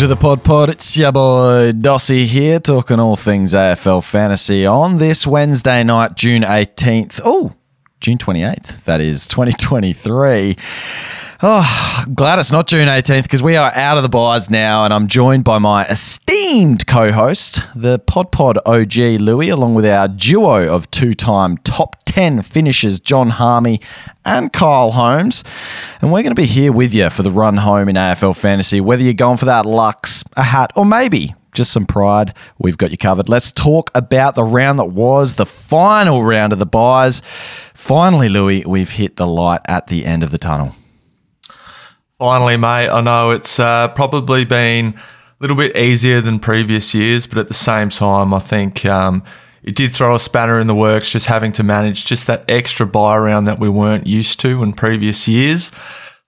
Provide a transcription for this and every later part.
to the Pod Pod. It's your boy Dossie here, talking all things AFL fantasy on this Wednesday night, June 18th. Oh, June 28th, that is 2023. Oh, glad it's not June 18th because we are out of the bars now, and I'm joined by my esteemed co host, the Pod Pod OG Lewy, along with our duo of two time top 10 finishers, Jon Harmey and Kyle Holmes. And we're going to be here with you for the run home in AFL fantasy, whether you're going for that Lux, a hat, or maybe just some pride. We've got you covered. Let's talk about the round that was the final round of the byes. Finally, Lewy, we've hit the light at the end of the tunnel. Finally, mate. I know it's uh, probably been a little bit easier than previous years, but at the same time, I think um, it did throw a spanner in the works just having to manage just that extra bye around that we weren't used to in previous years.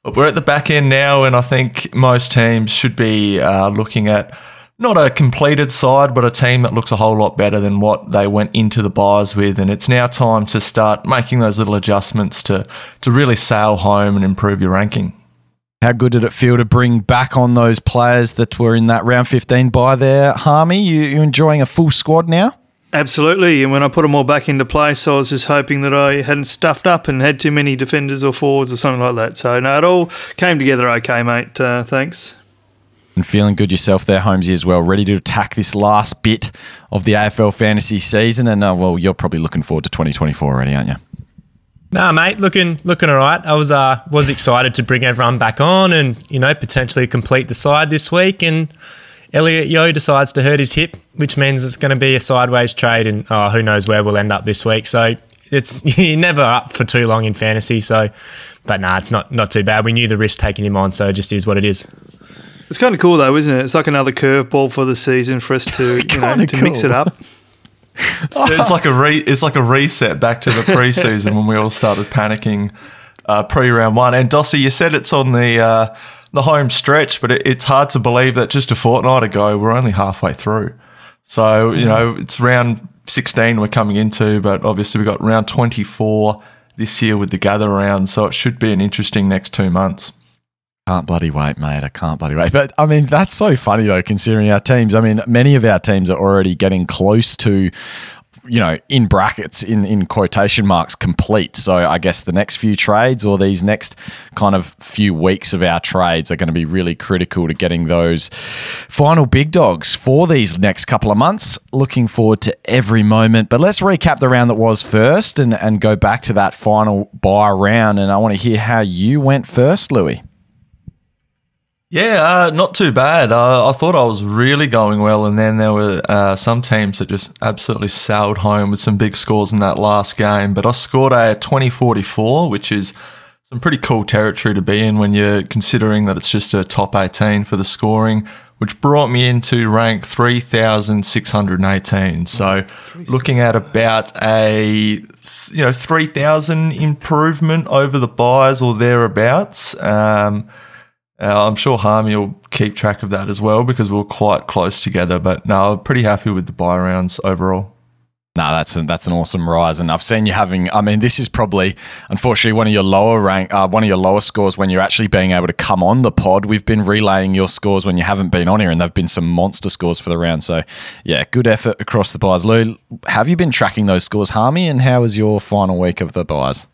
But we're at the back end now, and I think most teams should be uh, looking at not a completed side, but a team that looks a whole lot better than what they went into the byes with. And it's now time to start making those little adjustments to to really sail home and improve your ranking. How good did it feel to bring back on those players that were in that round 15 bye there? Harmey, you, you enjoying a full squad now? Absolutely. And when I put them all back into place, I was just hoping that I hadn't stuffed up and had too many defenders or forwards or something like that. So, no, it all came together okay, mate. Uh, thanks. And feeling good yourself there, Holmesy, as well. Ready to attack this last bit of the AFL fantasy season. And, uh, well, you're probably looking forward to 2024 already, aren't you? Nah, mate, looking looking all right. I was uh was excited to bring everyone back on and you know potentially complete the side this week. And Elliot Yeo decides to hurt his hip, which means it's going to be a sideways trade, and oh, who knows where we'll end up this week. So it's you're never up for too long in fantasy. So, but nah, it's not not too bad. We knew the risk taking him on, so it just is what it is. It's kind of cool though, isn't it? It's like another curveball for the season for us to you know to cool. mix it up. It's like a re- it's like a reset back to the preseason when we all started panicking uh, pre round one. And Dossie, you said it's on the uh, the home stretch, but it, it's hard to believe that just a fortnight ago we're only halfway through. So you know it's round sixteen we're coming into, but obviously we have got round twenty four this year with the gather round, so it should be an interesting next two months. Can't bloody wait, mate. I can't bloody wait. But I mean, that's so funny though, considering our teams. I mean, many of our teams are already getting close to, you know, in brackets, in, in quotation marks, complete. So I guess the next few trades or these next kind of few weeks of our trades are going to be really critical to getting those final big dogs for these next couple of months. Looking forward to every moment. But let's recap the round that was first and, and go back to that final bye round. And I want to hear how you went first, Lewy. Yeah, uh, not too bad. Uh, I thought I was really going well, and then there were uh, some teams that just absolutely sailed home with some big scores in that last game. But I scored a 2044, which is some pretty cool territory to be in when you're considering that it's just a top 18 for the scoring, which brought me into rank 3,618. So looking at about a you know 3,000 improvement over the byes or thereabouts. Um, uh, I'm sure Harmey will keep track of that as well because we are quite close together. But no, I'm pretty happy with the bye rounds overall. No, that's an, that's an awesome rise, and I've seen you having. I mean, this is probably, unfortunately, one of your lower rank, uh, one of your lower scores when you're actually being able to come on the pod. We've been relaying your scores when you haven't been on here, and they've been some monster scores for the round. So, yeah, good effort across the byes. Lou, have you been tracking those scores, Harmey, and how was your final week of the byes?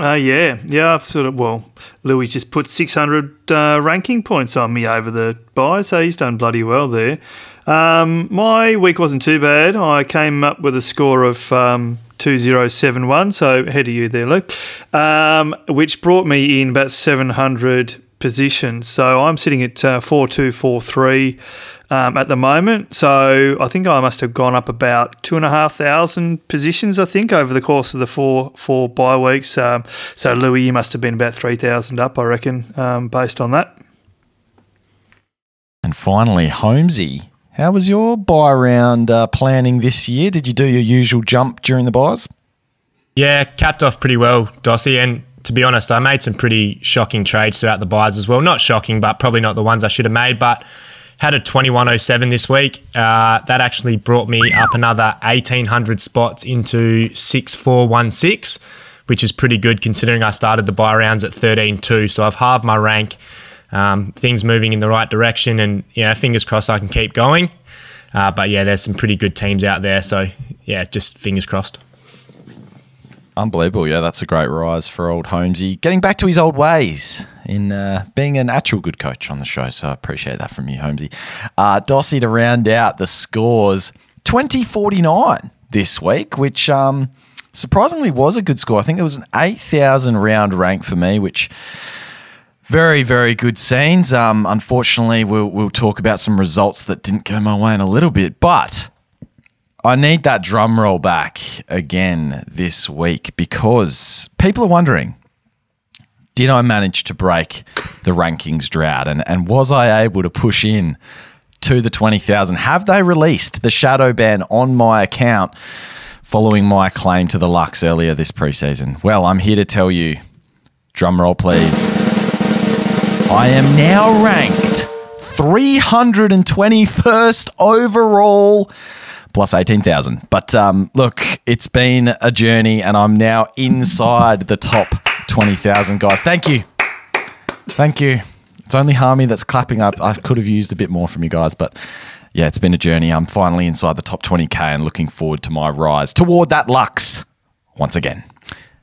Uh, yeah, yeah. I've sort of well, Lewy just put 600 uh, ranking points on me over the bye, so he's done bloody well there. Um, my week wasn't too bad. I came up with a score of um, 2071, so ahead of you there, Luke, um, which brought me in about 700 positions. So I'm sitting at uh, 4243 um, at the moment. So I think I must have gone up about two and a half thousand positions. I think over the course of the four four bye weeks. Um, so Lewy, you must have been about three thousand up, I reckon, um, based on that. And finally, Holmesy. How was your bye round uh, planning this year? Did you do your usual jump during the byes? Yeah, capped off pretty well, Dossie. And to be honest, I made some pretty shocking trades throughout the byes as well. Not shocking, but probably not the ones I should have made. But had a 2107 this week. Uh, that actually brought me up another 1800 spots into 6416, which is pretty good considering I started the bye rounds at 13.2. So I've halved my rank. um, things moving in the right direction, and yeah, fingers crossed I can keep going. Uh, but yeah, there's some pretty good teams out there, so yeah, just fingers crossed. Unbelievable. Yeah, that's a great rise for old Holmesy. Getting back to his old ways in uh, being an actual good coach on the show. So I appreciate that from you, Holmesy. Uh, Dossie to round out the scores 2049 this week, which um, surprisingly was a good score. I think it was an 8,000 round rank for me, which very, very good scenes. Um, unfortunately, we'll, we'll talk about some results that didn't go my way in a little bit, but I need that drum roll back again this week because people are wondering did I manage to break the rankings drought and, and was I able to push in to the 20,000? Have they released the shadow ban on my account following my claim to the Lux earlier this preseason? Well, I'm here to tell you, drum roll please. I am now ranked 321st overall plus 18,000. But um, look, it's been a journey and I'm now inside the top 20,000 guys. Thank you. Thank you. It's only Harmey that's clapping up. I could have used a bit more from you guys, but yeah, it's been a journey. I'm finally inside the top 20K and looking forward to my rise toward that Lux once again.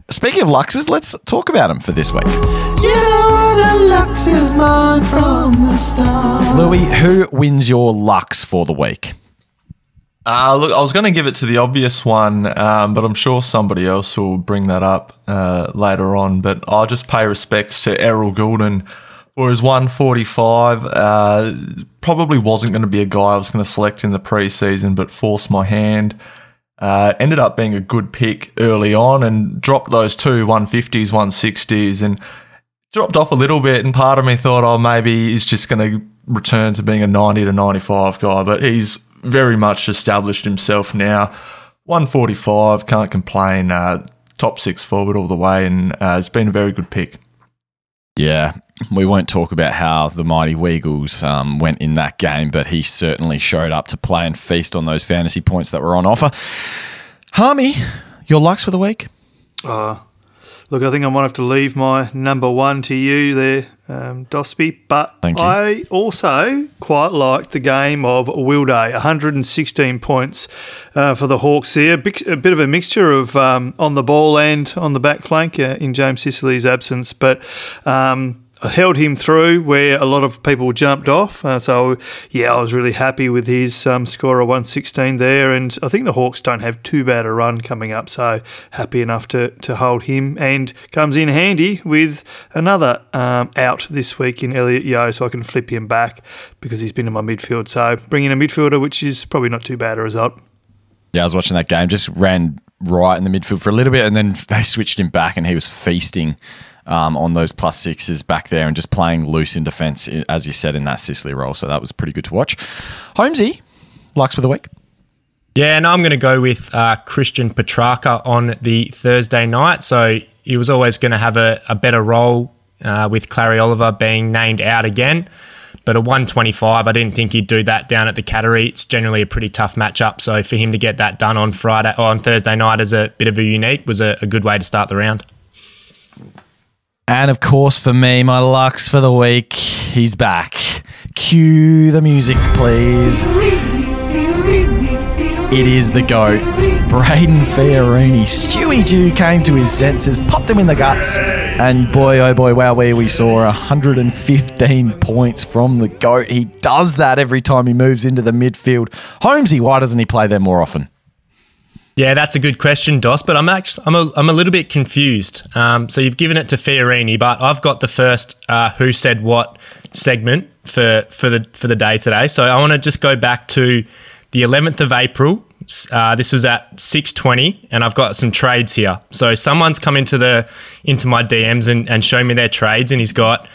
Speaking of Luxes, let's talk about them for this week. You know the Lux is mine from the start. Lewy, who wins your Lux for the week? Uh, look, I was going to give it to the obvious one, um, but I'm sure somebody else will bring that up uh, later on. But I'll just pay respects to Errol Gulden for his 145. Uh, probably wasn't going to be a guy I was going to select in the preseason, but forced my hand. Uh, ended up being a good pick early on and dropped those two 150s, 160s, and dropped off a little bit. And part of me thought, oh, maybe he's just going to return to being a 90 to 95 guy, but he's very much established himself now. 145, can't complain. Uh, top six forward all the way, and uh, it's been a very good pick. Yeah, we won't talk about how the mighty Weagles um, went in that game, but he certainly showed up to play and feast on those fantasy points that were on offer. Harmey, your likes for the week? Uh, look, I think I might have to leave my number one to you there, um, Dosby. But I also quite liked the game of Will Day, 116 points uh, for the Hawks here. A bit, a bit of a mixture of um, on the ball and on the back flank uh, in James Sicily's absence, but. Um, held him through where a lot of people jumped off. Uh, so, yeah, I was really happy with his um, score of 116 there. And I think the Hawks don't have too bad a run coming up. So, happy enough to, to hold him. And comes in handy with another um, out this week in Elliot Yeo. So, I can flip him back because he's been in my midfield. So, bring in a midfielder, which is probably not too bad a result. Yeah, I was watching that game. Just ran right in the midfield for a little bit, and then they switched him back, and he was feasting um, on those plus sixes back there and just playing loose in defence, as you said, in that Sicily role. So that was pretty good to watch. Holmesy, Lux for the week. Yeah, and I'm going to go with uh, Christian Petracca on the Thursday night. So he was always going to have a, a better role uh, with Clarry Oliver being named out again. But a 125, I didn't think he'd do that down at the Cattery. It's generally a pretty tough matchup. So for him to get that done on Friday or on Thursday night as a bit of a unique was a, a good way to start the round. And of course, for me, my Lux for the week, he's back. Cue the music, please. It is the GOAT, Brayden Fiorini. Stewie Dew came to his senses, popped him in the guts, and boy, oh boy, wow, we, we saw 115 points from the GOAT. He does that every time he moves into the midfield. Holmesy, why doesn't he play there more often? Yeah, that's a good question, Dos. But I'm actually I'm a, I'm a little bit confused. Um, so you've given it to Fiorini, but I've got the first uh, "Who Said What" segment for for the for the day today. So I want to just go back to the 11th of April. Uh, this was at 6:20, and I've got some trades here. So someone's come into the into my DMs and, and shown me their trades, and he's got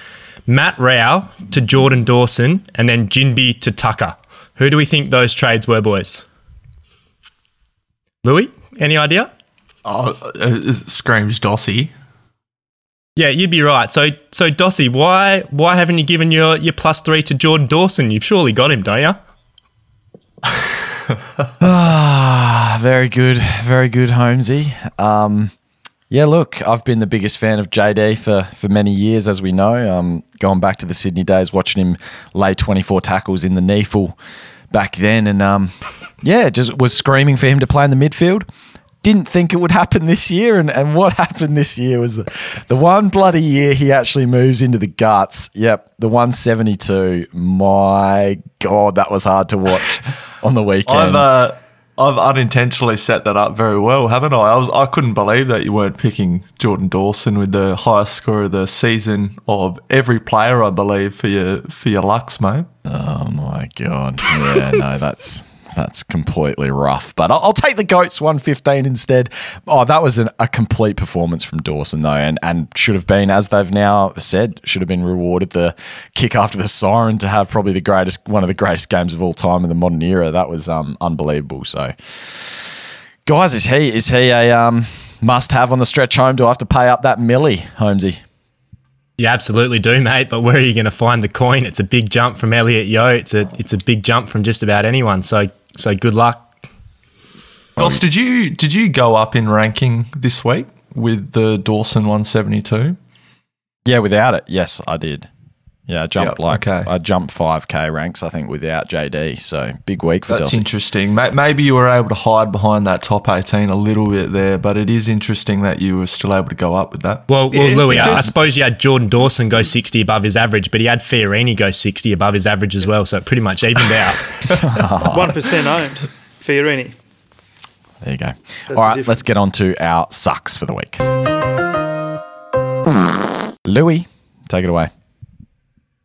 Matt Rowell to Jordan Dawson, and then Jinby to Tucker. Who do we think those trades were, boys? Lewy, any idea? Oh, uh, screams Dossie. Yeah, you'd be right. So, so Dossie, why why haven't you given your your plus three to Jordan Dawson? You've surely got him, don't you? ah, very good, very good, Holmesy. Um, Yeah, look, I've been the biggest fan of JD for, for many years, as we know. Um, going back to the Sydney days, watching him lay 24 tackles in the NEAFL back then. And um, yeah, just was screaming for him to play in the midfield. Didn't think it would happen this year. And, and what happened this year was the, the one bloody year he actually moves into the guts. Yep, the 172. My God, that was hard to watch on the weekend. I've uh, I've unintentionally set that up very well, haven't I? I was I couldn't believe that you weren't picking Jordan Dawson with the highest score of the season of every player, I believe, for your for your Lux, mate. Oh my god! Yeah, no, that's that's completely rough. But I'll, I'll take the goats one fifteen instead. Oh, that was an, a complete performance from Dawson though, and and should have been, as they've now said, should have been rewarded the kick after the siren to have probably the greatest, one of the greatest games of all time in the modern era. That was um, unbelievable. So, guys, is he is he a um, must have on the stretch home? Do I have to pay up that millie, Holmesy? You absolutely do, mate. But where are you going to find the coin? It's a big jump from Elliot Yeo. It's a it's a big jump from just about anyone. So so good luck. Ross, did you did you go up in ranking this week with the Dawson 172? Yeah, without it, yes, I did. Yeah, I jumped Yep, like okay. I jumped five k ranks, I think, without JD. So big week for That's Dossie. interesting. Maybe you were able to hide behind that top 18 a little bit there, but it is interesting that you were still able to go up with that. Well, well, Yeah, Lewy, I, I suppose you had Jordan Dawson go 60 above his average, but he had Fiorini go 60 above his average as well. So it pretty much evened out. One percent owned. Fiorini. There you go. the All right, let's get on to our sucks for the week. Louis, take it away.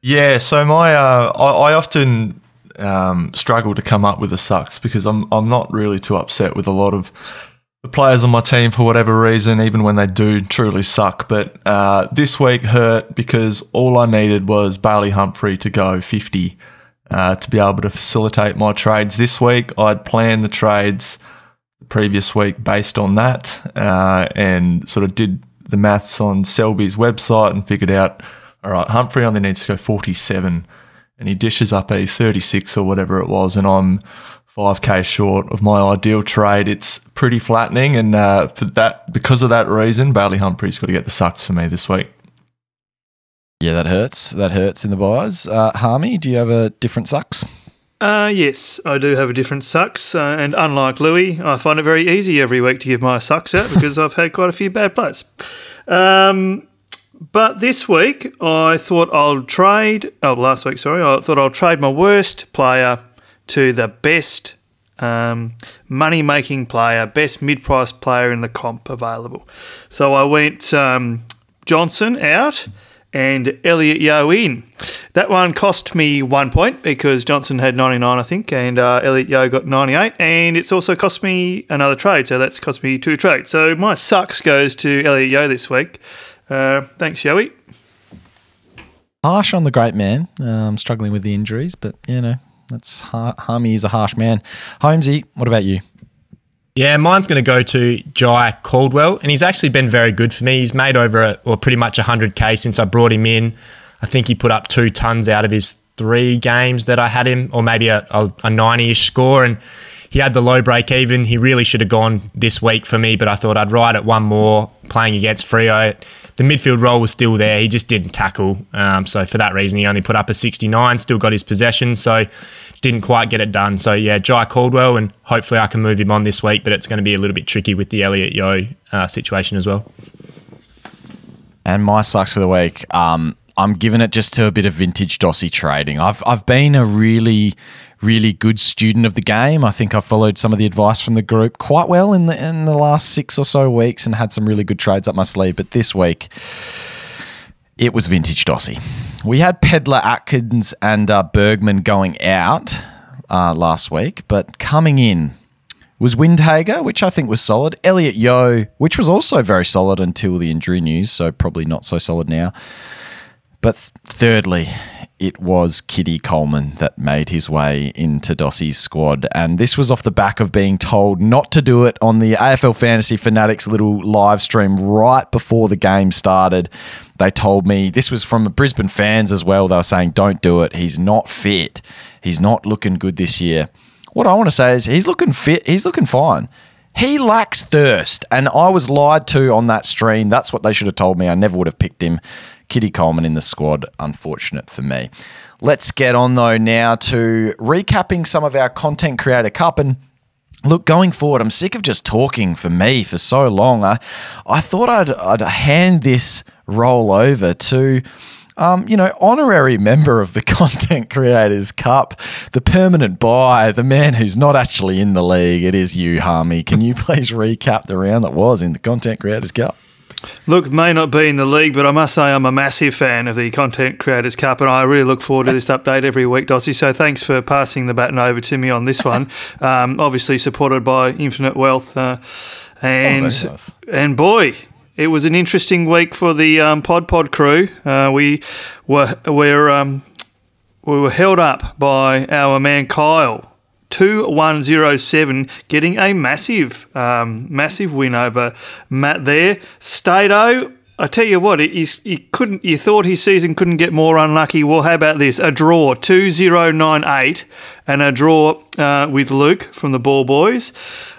Yeah, so my uh, I, I often um, struggle to come up with the sucks because I'm I'm not really too upset with a lot of the players on my team for whatever reason, even when they do truly suck. But uh, this week hurt because all I needed was Bailey Humphrey to go 50 uh, to be able to facilitate my trades this week. I'd planned the trades the previous week based on that uh, and sort of did the maths on Selby's website and figured out, all right, Humphrey only needs to go 47 and he dishes up a 36 or whatever it was, and I'm 5k short of my ideal trade. It's pretty flattening, and uh, for that, because of that reason, Bailey Humphrey's got to get the sucks for me this week. Yeah, that hurts. That hurts in the byes. Uh, Harmey, do you have a different sucks? Uh, yes, I do have a different sucks, uh, and unlike Lewy, I find it very easy every week to give my sucks out because I've had quite a few bad plays. Um, but this week, I thought I'll trade. Oh, last week, sorry, I thought I'll trade my worst player to the best um, money-making player, best mid-price player in the comp available. So I went um, Johnson out and Elliot Yeo in. That one cost me one point because Johnson had 99, I think, and uh, Elliot Yeo got 98. And it's also cost me another trade, so that's cost me two trades. So my sucks goes to Elliot Yeo this week. Uh, thanks, Yoey. Harsh on the great man. Um, struggling with the injuries, but you know that's har- Harmey is a harsh man. Holmesy, what about you? Yeah, mine's going to go to Jye Caldwell, and he's actually been very good for me. He's made over, a, or pretty much 100k since I brought him in. I think he put up two tons out of his three games that I had him, or maybe a, a, a 90-ish score, and he had the low break even. He really should have gone this week for me, but I thought I'd ride it one more playing against Freo. The midfield role was still there. He just didn't tackle. Um, so for that reason, he only put up a 69, still got his possession. So didn't quite get it done. So yeah, Jye Caldwell, and hopefully I can move him on this week, but it's going to be a little bit tricky with the Elliot Yeo uh, situation as well. And my sucks for the week. Um, I'm giving it just to a bit of vintage Dossie trading. I've I've been a really really good student of the game. I think I followed some of the advice from the group quite well in the in the last six or so weeks and had some really good trades up my sleeve. But this week, it was vintage Dossie. We had Pedler, Atkins, and uh, Bergman going out uh, last week, but coming in was Windhager, which I think was solid. Elliot Yeo, which was also very solid until the injury news, so probably not so solid now. But th- thirdly, it was Kitty Coleman that made his way into Dossie's squad. And this was off the back of being told not to do it on the AFL Fantasy Fanatics little live stream right before the game started. They told me this was from Brisbane fans as well. They were saying, don't do it. He's not fit. He's not looking good this year. What I want to say is he's looking fit. He's looking fine. He lacks thirst, and I was lied to on that stream. That's what they should have told me. I never would have picked him. Kitty Coleman in the squad, unfortunate for me. Let's get on though now to recapping some of our content creator cup and Look, going forward, I'm sick of just talking for me for so long. I, I thought I'd, I'd hand this role over to, um, you know, honorary member of the Content Creators Cup, the permanent bye, the man who's not actually in the league. It is you, Harmey. Can you please recap the round that was in the Content Creators Cup? Look, may not be in the league, but I must say I'm a massive fan of the Content Creators Cup, and I really look forward to this update every week, Dossie. So thanks for passing the baton over to me on this one. Um, obviously supported by Infinite Wealth, uh, and oh, nice. and boy, it was an interesting week for the um, Pod Pod crew. Uh, we were we were um, we were held up by our man Kyle 2107, getting a massive, um, massive win over Matt there. Stato, I tell you what, he, he couldn't. You thought his season couldn't get more unlucky. Well, how about this? A draw, two zero nine eight, and a draw uh, with Luke from the Ball Boys.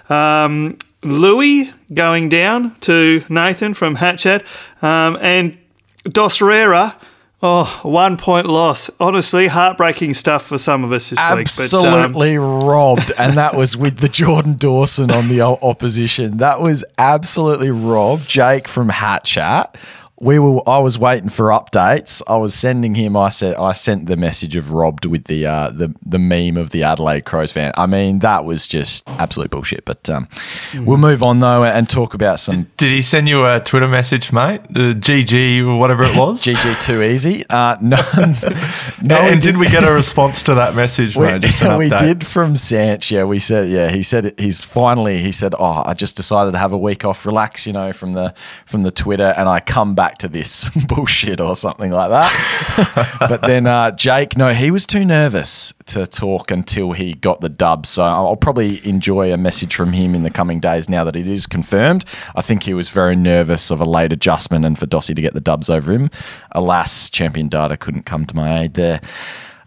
Um, Louis going down to Nathan from Hat Chat, um, and Dos Rera Oh, one point loss. Honestly, heartbreaking stuff for some of us this absolutely week. Absolutely um, robbed. and that was with the Jordan Dawson on the opposition. That was absolutely robbed. Jake from Hat Chat we were I was waiting for updates. I was sending him. I said I sent the message of robbed with the uh, the the meme of the Adelaide Crows fan. I mean that was just absolute bullshit. But um, mm. we'll move on though and talk about some. Did he send you a Twitter message, mate? Uh, GG or whatever it was. GG too easy. Uh, no, no. and did we get a response to that message, we, mate? we did from Sanch. Yeah, we said yeah. He said he's finally. He said, oh, I just decided to have a week off, relax, you know, from the from the Twitter, and I come back back to this bullshit or something like that. but then uh, Jake, no, he was too nervous to talk until he got the dub. So I'll probably enjoy a message from him in the coming days now that it is confirmed. I think he was very nervous of a late adjustment and for Dossie to get the dubs over him. Alas, champion data couldn't come to my aid there.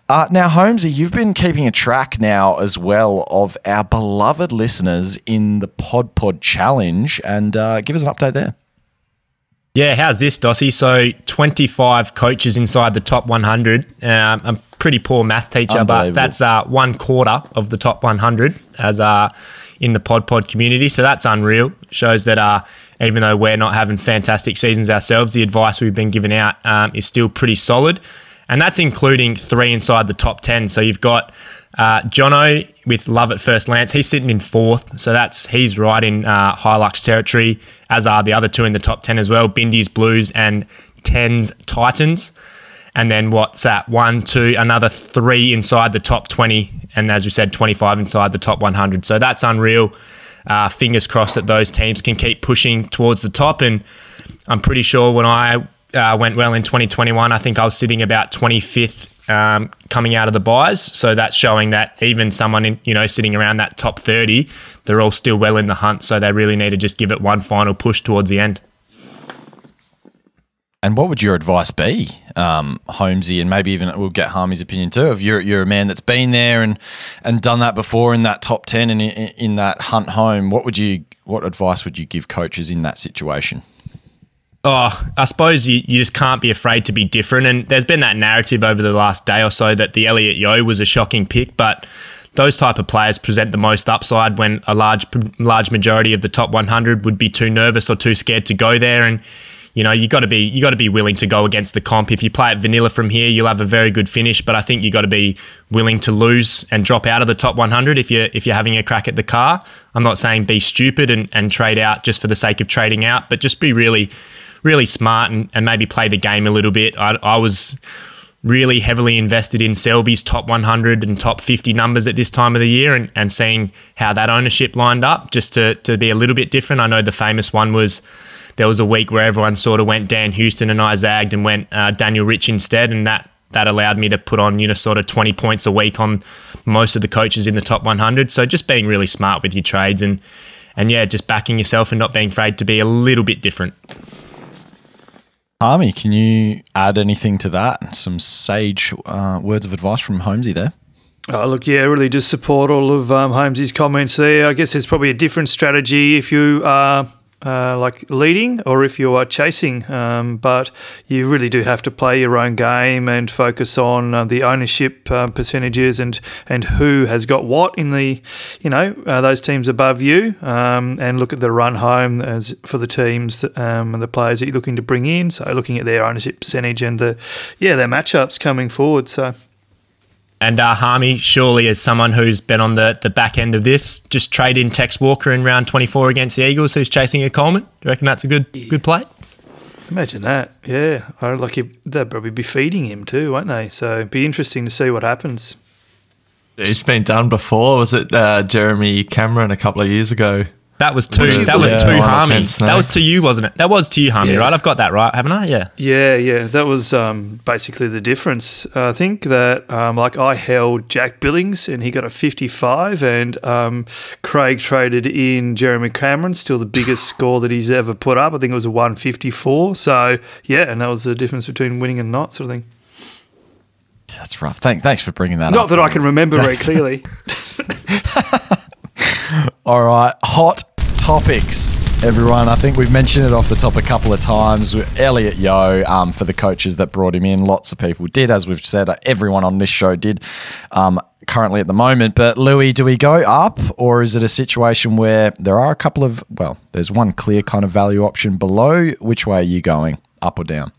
Uh, now, Holmesy, you've been keeping a track now as well of our beloved listeners in the Pod Pod Challenge, and uh, give us an update there. Yeah, how's this, Dossie? So, 25 coaches inside the top 100. Um, I'm a pretty poor math teacher, but that's uh, one quarter of the top 100 as uh, in the Pod Pod community. So, that's unreal. Shows that uh, even though we're not having fantastic seasons ourselves, the advice we've been giving out um, is still pretty solid. And that's including three inside the top 10. So, you've got uh, Jono with Love at First Lance, he's sitting in fourth, so that's he's right in uh, Hilux territory, as are the other two in the top ten as well, Bindy's Blues and Tens Titans. And then what's that? One, two, another three inside the top 20. And as we said, 25 inside the top 100. So that's unreal. Uh, fingers crossed that those teams can keep pushing towards the top. And I'm pretty sure when I uh, went well in 2021, I think I was sitting about 25th um, coming out of the byes. So that's showing that even someone in, you know sitting around that top 30, they're all still well in the hunt. So they really need to just give it one final push towards the end. And what would your advice be, um, Holmesy, and maybe even we'll get Harmey's opinion too. If you're you're a man that's been there and and done that before in that top ten and in, in that hunt home, what would you what advice would you give coaches in that situation? Oh, I suppose you, you just can't be afraid to be different. And there's been that narrative over the last day or so that the Elliot Yeo was a shocking pick, but those type of players present the most upside when a large large majority of the top 100 would be too nervous or too scared to go there. And you know you got to be you got to be willing to go against the comp. If you play it vanilla from here, you'll have a very good finish. But I think you got to be willing to lose and drop out of the top 100 if you're if you're having a crack at the car. I'm not saying be stupid and, and trade out just for the sake of trading out, but just be really really smart and, and maybe play the game a little bit. I, I was really heavily invested in Selby's top 100 and top 50 numbers at this time of the year and, and seeing how that ownership lined up just to, to be a little bit different. I know the famous one was there was a week where everyone sort of went Dan Houston and I zagged and went uh, Daniel Rich instead, and that that allowed me to put on you know sort of 20 points a week on most of the coaches in the top 100. So just being really smart with your trades and and yeah, just backing yourself and not being afraid to be a little bit different. Harmey, can you add anything to that? Some sage uh, words of advice from Holmesy there. Oh, look, yeah, really just support all of um, Holmes's comments there. I guess there's probably a different strategy if you are uh, like leading or if you are chasing, um, but you really do have to play your own game and focus on uh, the ownership uh, percentages and and who has got what in the, you know, uh, those teams above you, um, and look at the run home as for the teams um, and the players that you're looking to bring in. So looking at their ownership percentage and the, yeah, their matchups coming forward. So. And uh, Harmey, surely as someone who's been on the, the back end of this, just trade in Tex Walker in round 24 against the Eagles, who's chasing a Coleman. Do you reckon that's a good good play? Imagine that. Yeah. I like he, they'd probably be feeding him too, won't they? So it'd be interesting to see what happens. It's been done before. Was it uh, Jeremy Cameron a couple of years ago? That was too. That was Yeah, one or Harmey. That was to you, wasn't it? That was to you, Harmey, Yeah. right? I've got that right, haven't I? Yeah. Yeah, yeah, that was um, basically the difference. I think that um, like I held Jack Billings and he got a 55, and um, Craig traded in Jeremy Cameron, still the biggest score that he's ever put up. I think it was a 154. So yeah, and that was the difference between winning and not, sort of thing. That's rough. Thank, thanks for bringing that Not up. Not that I can remember very clearly. All right, hot topics, everyone. I think we've mentioned it off the top a couple of times. Elliot Yeo, um, for the coaches that brought him in, lots of people did, as we've said. Everyone on this show did. Um, currently at the moment, but Lewy, do we go up, or is it a situation where there are a couple of well, there's one clear kind of value option below? Which way are you going, up or down?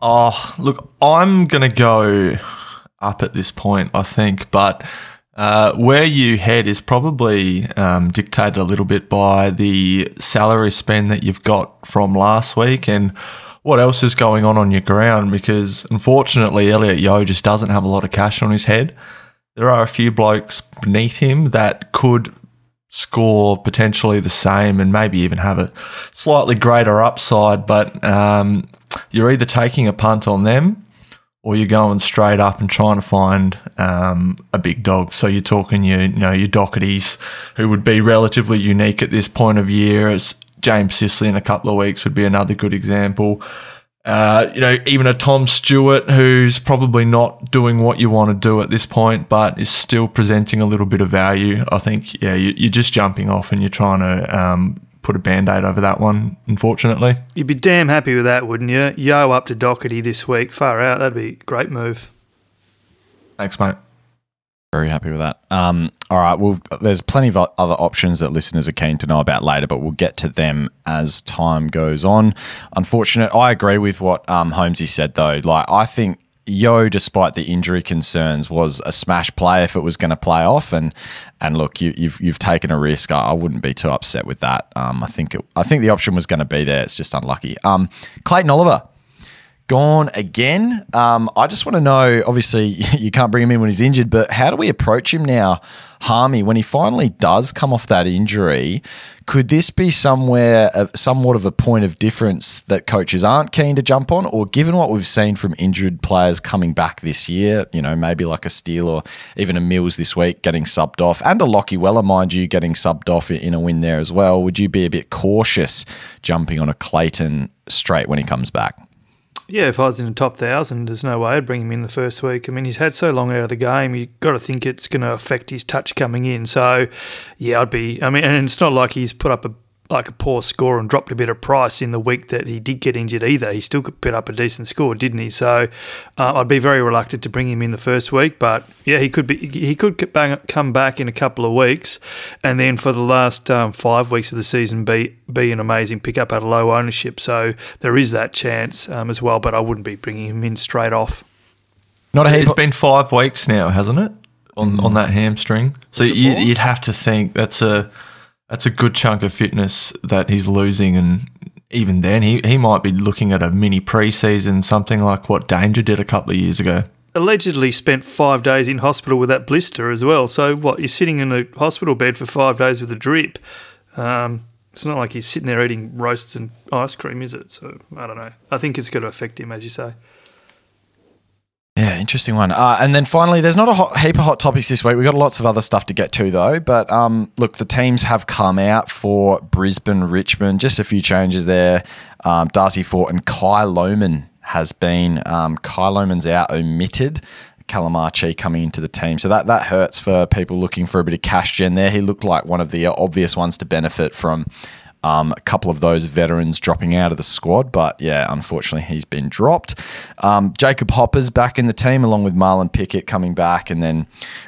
Oh, look, I'm going to go up at this point, I think, but uh, where you head is probably um, dictated a little bit by the salary spend that you've got from last week and what else is going on on your ground because unfortunately, Elliot Yeo just doesn't have a lot of cash on his head. There are a few blokes beneath him that could score potentially the same and maybe even have a slightly greater upside, but um, you're either taking a punt on them or you're going straight up and trying to find um, a big dog. So you're talking your, you know, your Dohertys, who would be relatively unique at this point of year. As James Sicily in a couple of weeks would be another good example. Uh, you know, even a Tom Stewart who's probably not doing what you want to do at this point, but is still presenting a little bit of value. I think, yeah, you, you're just jumping off and you're trying to um, put a band aid over that one, unfortunately. You'd be damn happy with that, wouldn't you? Yeo up to Doherty this week, far out. That'd be a great move. Thanks, mate. Very happy with that. Um, all right. Well, there's plenty of other options that listeners are keen to know about later, but we'll get to them as time goes on. Unfortunate. I agree with what um, Holmesy said, though. Like, I think Yeo, despite the injury concerns, was a smash play if it was going to play off. And and look, you, you've you've taken a risk. I, I wouldn't be too upset with that. Um, I think it, I think the option was going to be there. It's just unlucky. Um, Clayton Oliver gone again. Um, I just want to know. Obviously, you can't bring him in when he's injured, but how do we approach him now, Harmey, when he finally does come off that injury? Could this be somewhere, uh, somewhat of a point of difference that coaches aren't keen to jump on, or given what we've seen from injured players coming back this year, you know, maybe like a Steele or even a Mills this week getting subbed off, and a Lachie Weller, mind you, getting subbed off in- in a win there as well? Would you be a bit cautious jumping on a Clayton straight when he comes back? Yeah, if I was in the top thousand, there's no way I'd bring him in the first week. I mean, he's had so long out of the game, you've got to think it's going to affect his touch coming in. So, yeah, I'd be. I mean, and it's not like he's put up a like a poor score and dropped a bit of price in the week that he did get injured either. He still could put up a decent score, didn't he? So, uh, I'd be very reluctant to bring him in the first week. But yeah, he could be. He could bang- come back in a couple of weeks, and then for the last um, five weeks of the season, be be an amazing pickup at a low ownership. So there is that chance um, as well. But I wouldn't be bringing him in straight off. Not a heap. It's been five weeks now, hasn't it? On on that hamstring. So you, more? you'd have to think that's a that's a good chunk of fitness that he's losing, and even then, he, he might be looking at a mini preseason, something like what Danger did a couple of years ago. allegedly spent five days in hospital with that blister as well. So what? You're sitting in a hospital bed for five days with a drip. Um, it's not like he's sitting there eating roasts and ice cream, is it? So I don't know. I think it's going to affect him, as you say. Interesting one. Uh, and then finally, there's not a hot, heap of hot topics this week. We've got lots of other stuff to get to, though. But um, look, the teams have come out for Brisbane, Richmond. Just a few changes there. Um, Darcy Fort and Kai Lohmann has been. Um, Kai Lohmann's out omitted. Calamachi coming into the team. So that, that hurts for people looking for a bit of cash gen there. He looked like one of the obvious ones to benefit from um, a couple of those veterans dropping out of the squad, but yeah, unfortunately, he's been dropped. Um, Jacob Hopper's back in the team, along with Marlon Pickett coming back, and then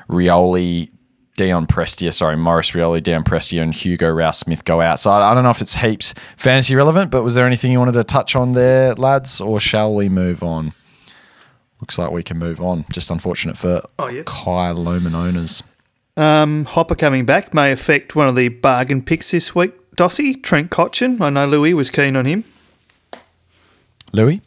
Rioli, Dion Prestia, sorry, Maurice Rioli, Dion Prestia, and Hugo Ralphsmith go out. So I, I don't know if it's heaps fantasy relevant, but was there anything you wanted to touch on there, lads, or shall we move on? Looks like we can move on. Just unfortunate for Oh, yeah. Kai Lohmann owners. Um, Hopper coming back may affect one of the bargain picks this week. Dossie, Trent Cotchin. I know Lewy was keen on him. Lewy?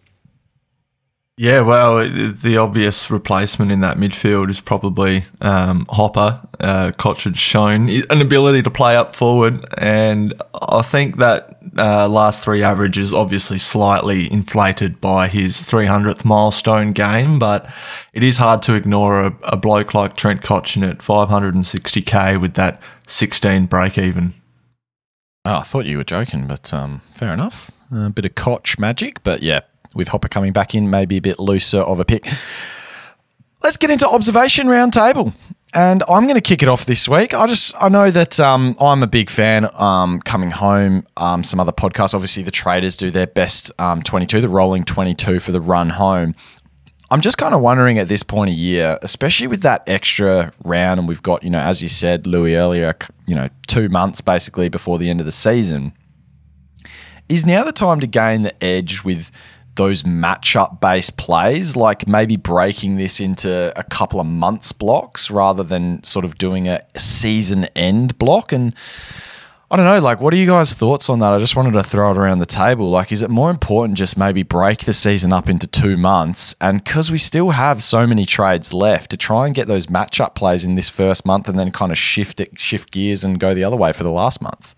Yeah, well, the obvious replacement in that midfield is probably um, Hopper. Uh, Cotchard's shown an ability to play up forward, and I think that uh, last three average is obviously slightly inflated by his 300th milestone game, but it is hard to ignore a, a bloke like Trent Cotchin at 560k with that 16 break even. Oh, I thought you were joking, but um, fair enough. A bit of Koch magic, but yeah, with Hopper coming back in, maybe a bit looser of a pick. Let's get into observation roundtable. And I'm going to kick it off this week. I just I know that um, I'm a big fan. Um, coming home, um, some other podcasts. Obviously, the traders do their best um, 22, the rolling 22 for the run home. I'm just kind of wondering at this point of year, especially with that extra round, and we've got, you know, as you said, Lewy earlier, you know, two months basically before the end of the season. Is now the time to gain the edge with those matchup based plays, like maybe breaking this into a couple of months blocks rather than sort of doing a season end block? And I don't know, like, what are you guys' thoughts on that? I just wanted to throw it around the table. Like, is it more important just maybe break the season up into two months? And because we still have so many trades left to try and get those matchup plays in this first month and then kind of shift it, shift gears and go the other way for the last month?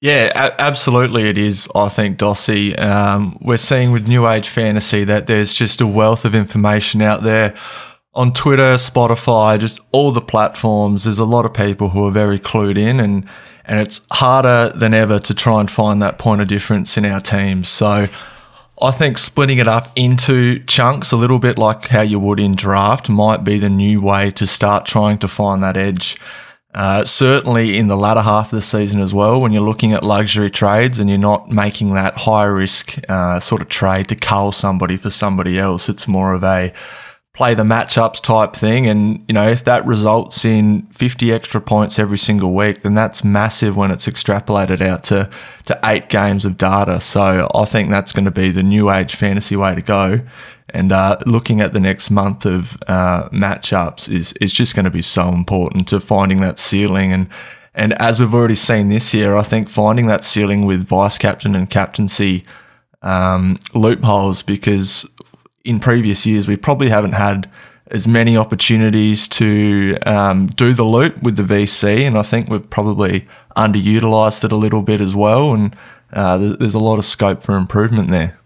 Yeah, a- absolutely it is. I think Dossie. Um, we're seeing with New Age Fantasy that there's just a wealth of information out there on Twitter, Spotify, just all the platforms. There's a lot of people who are very clued in, and and it's harder than ever to try and find that point of difference in our teams. So. I think splitting it up into chunks, a little bit like how you would in draft, might be the new way to start trying to find that edge. Uh, certainly in the latter half of the season as well, when you're looking at luxury trades and you're not making that high risk uh, sort of trade to cull somebody for somebody else, it's more of a play the matchups type thing. And, you know, if that results in 50 extra points every single week, then that's massive when it's extrapolated out to, to eight games of data. So I think that's going to be the new age fantasy way to go. And uh, looking at the next month of uh, matchups is, is just going to be so important to finding that ceiling. And, and as we've already seen this year, I think finding that ceiling with vice captain and captaincy um, loopholes because in previous years we probably haven't had as many opportunities to um, do the loop with the VC, and I think we've probably underutilized it a little bit as well. And uh, there's a lot of scope for improvement there.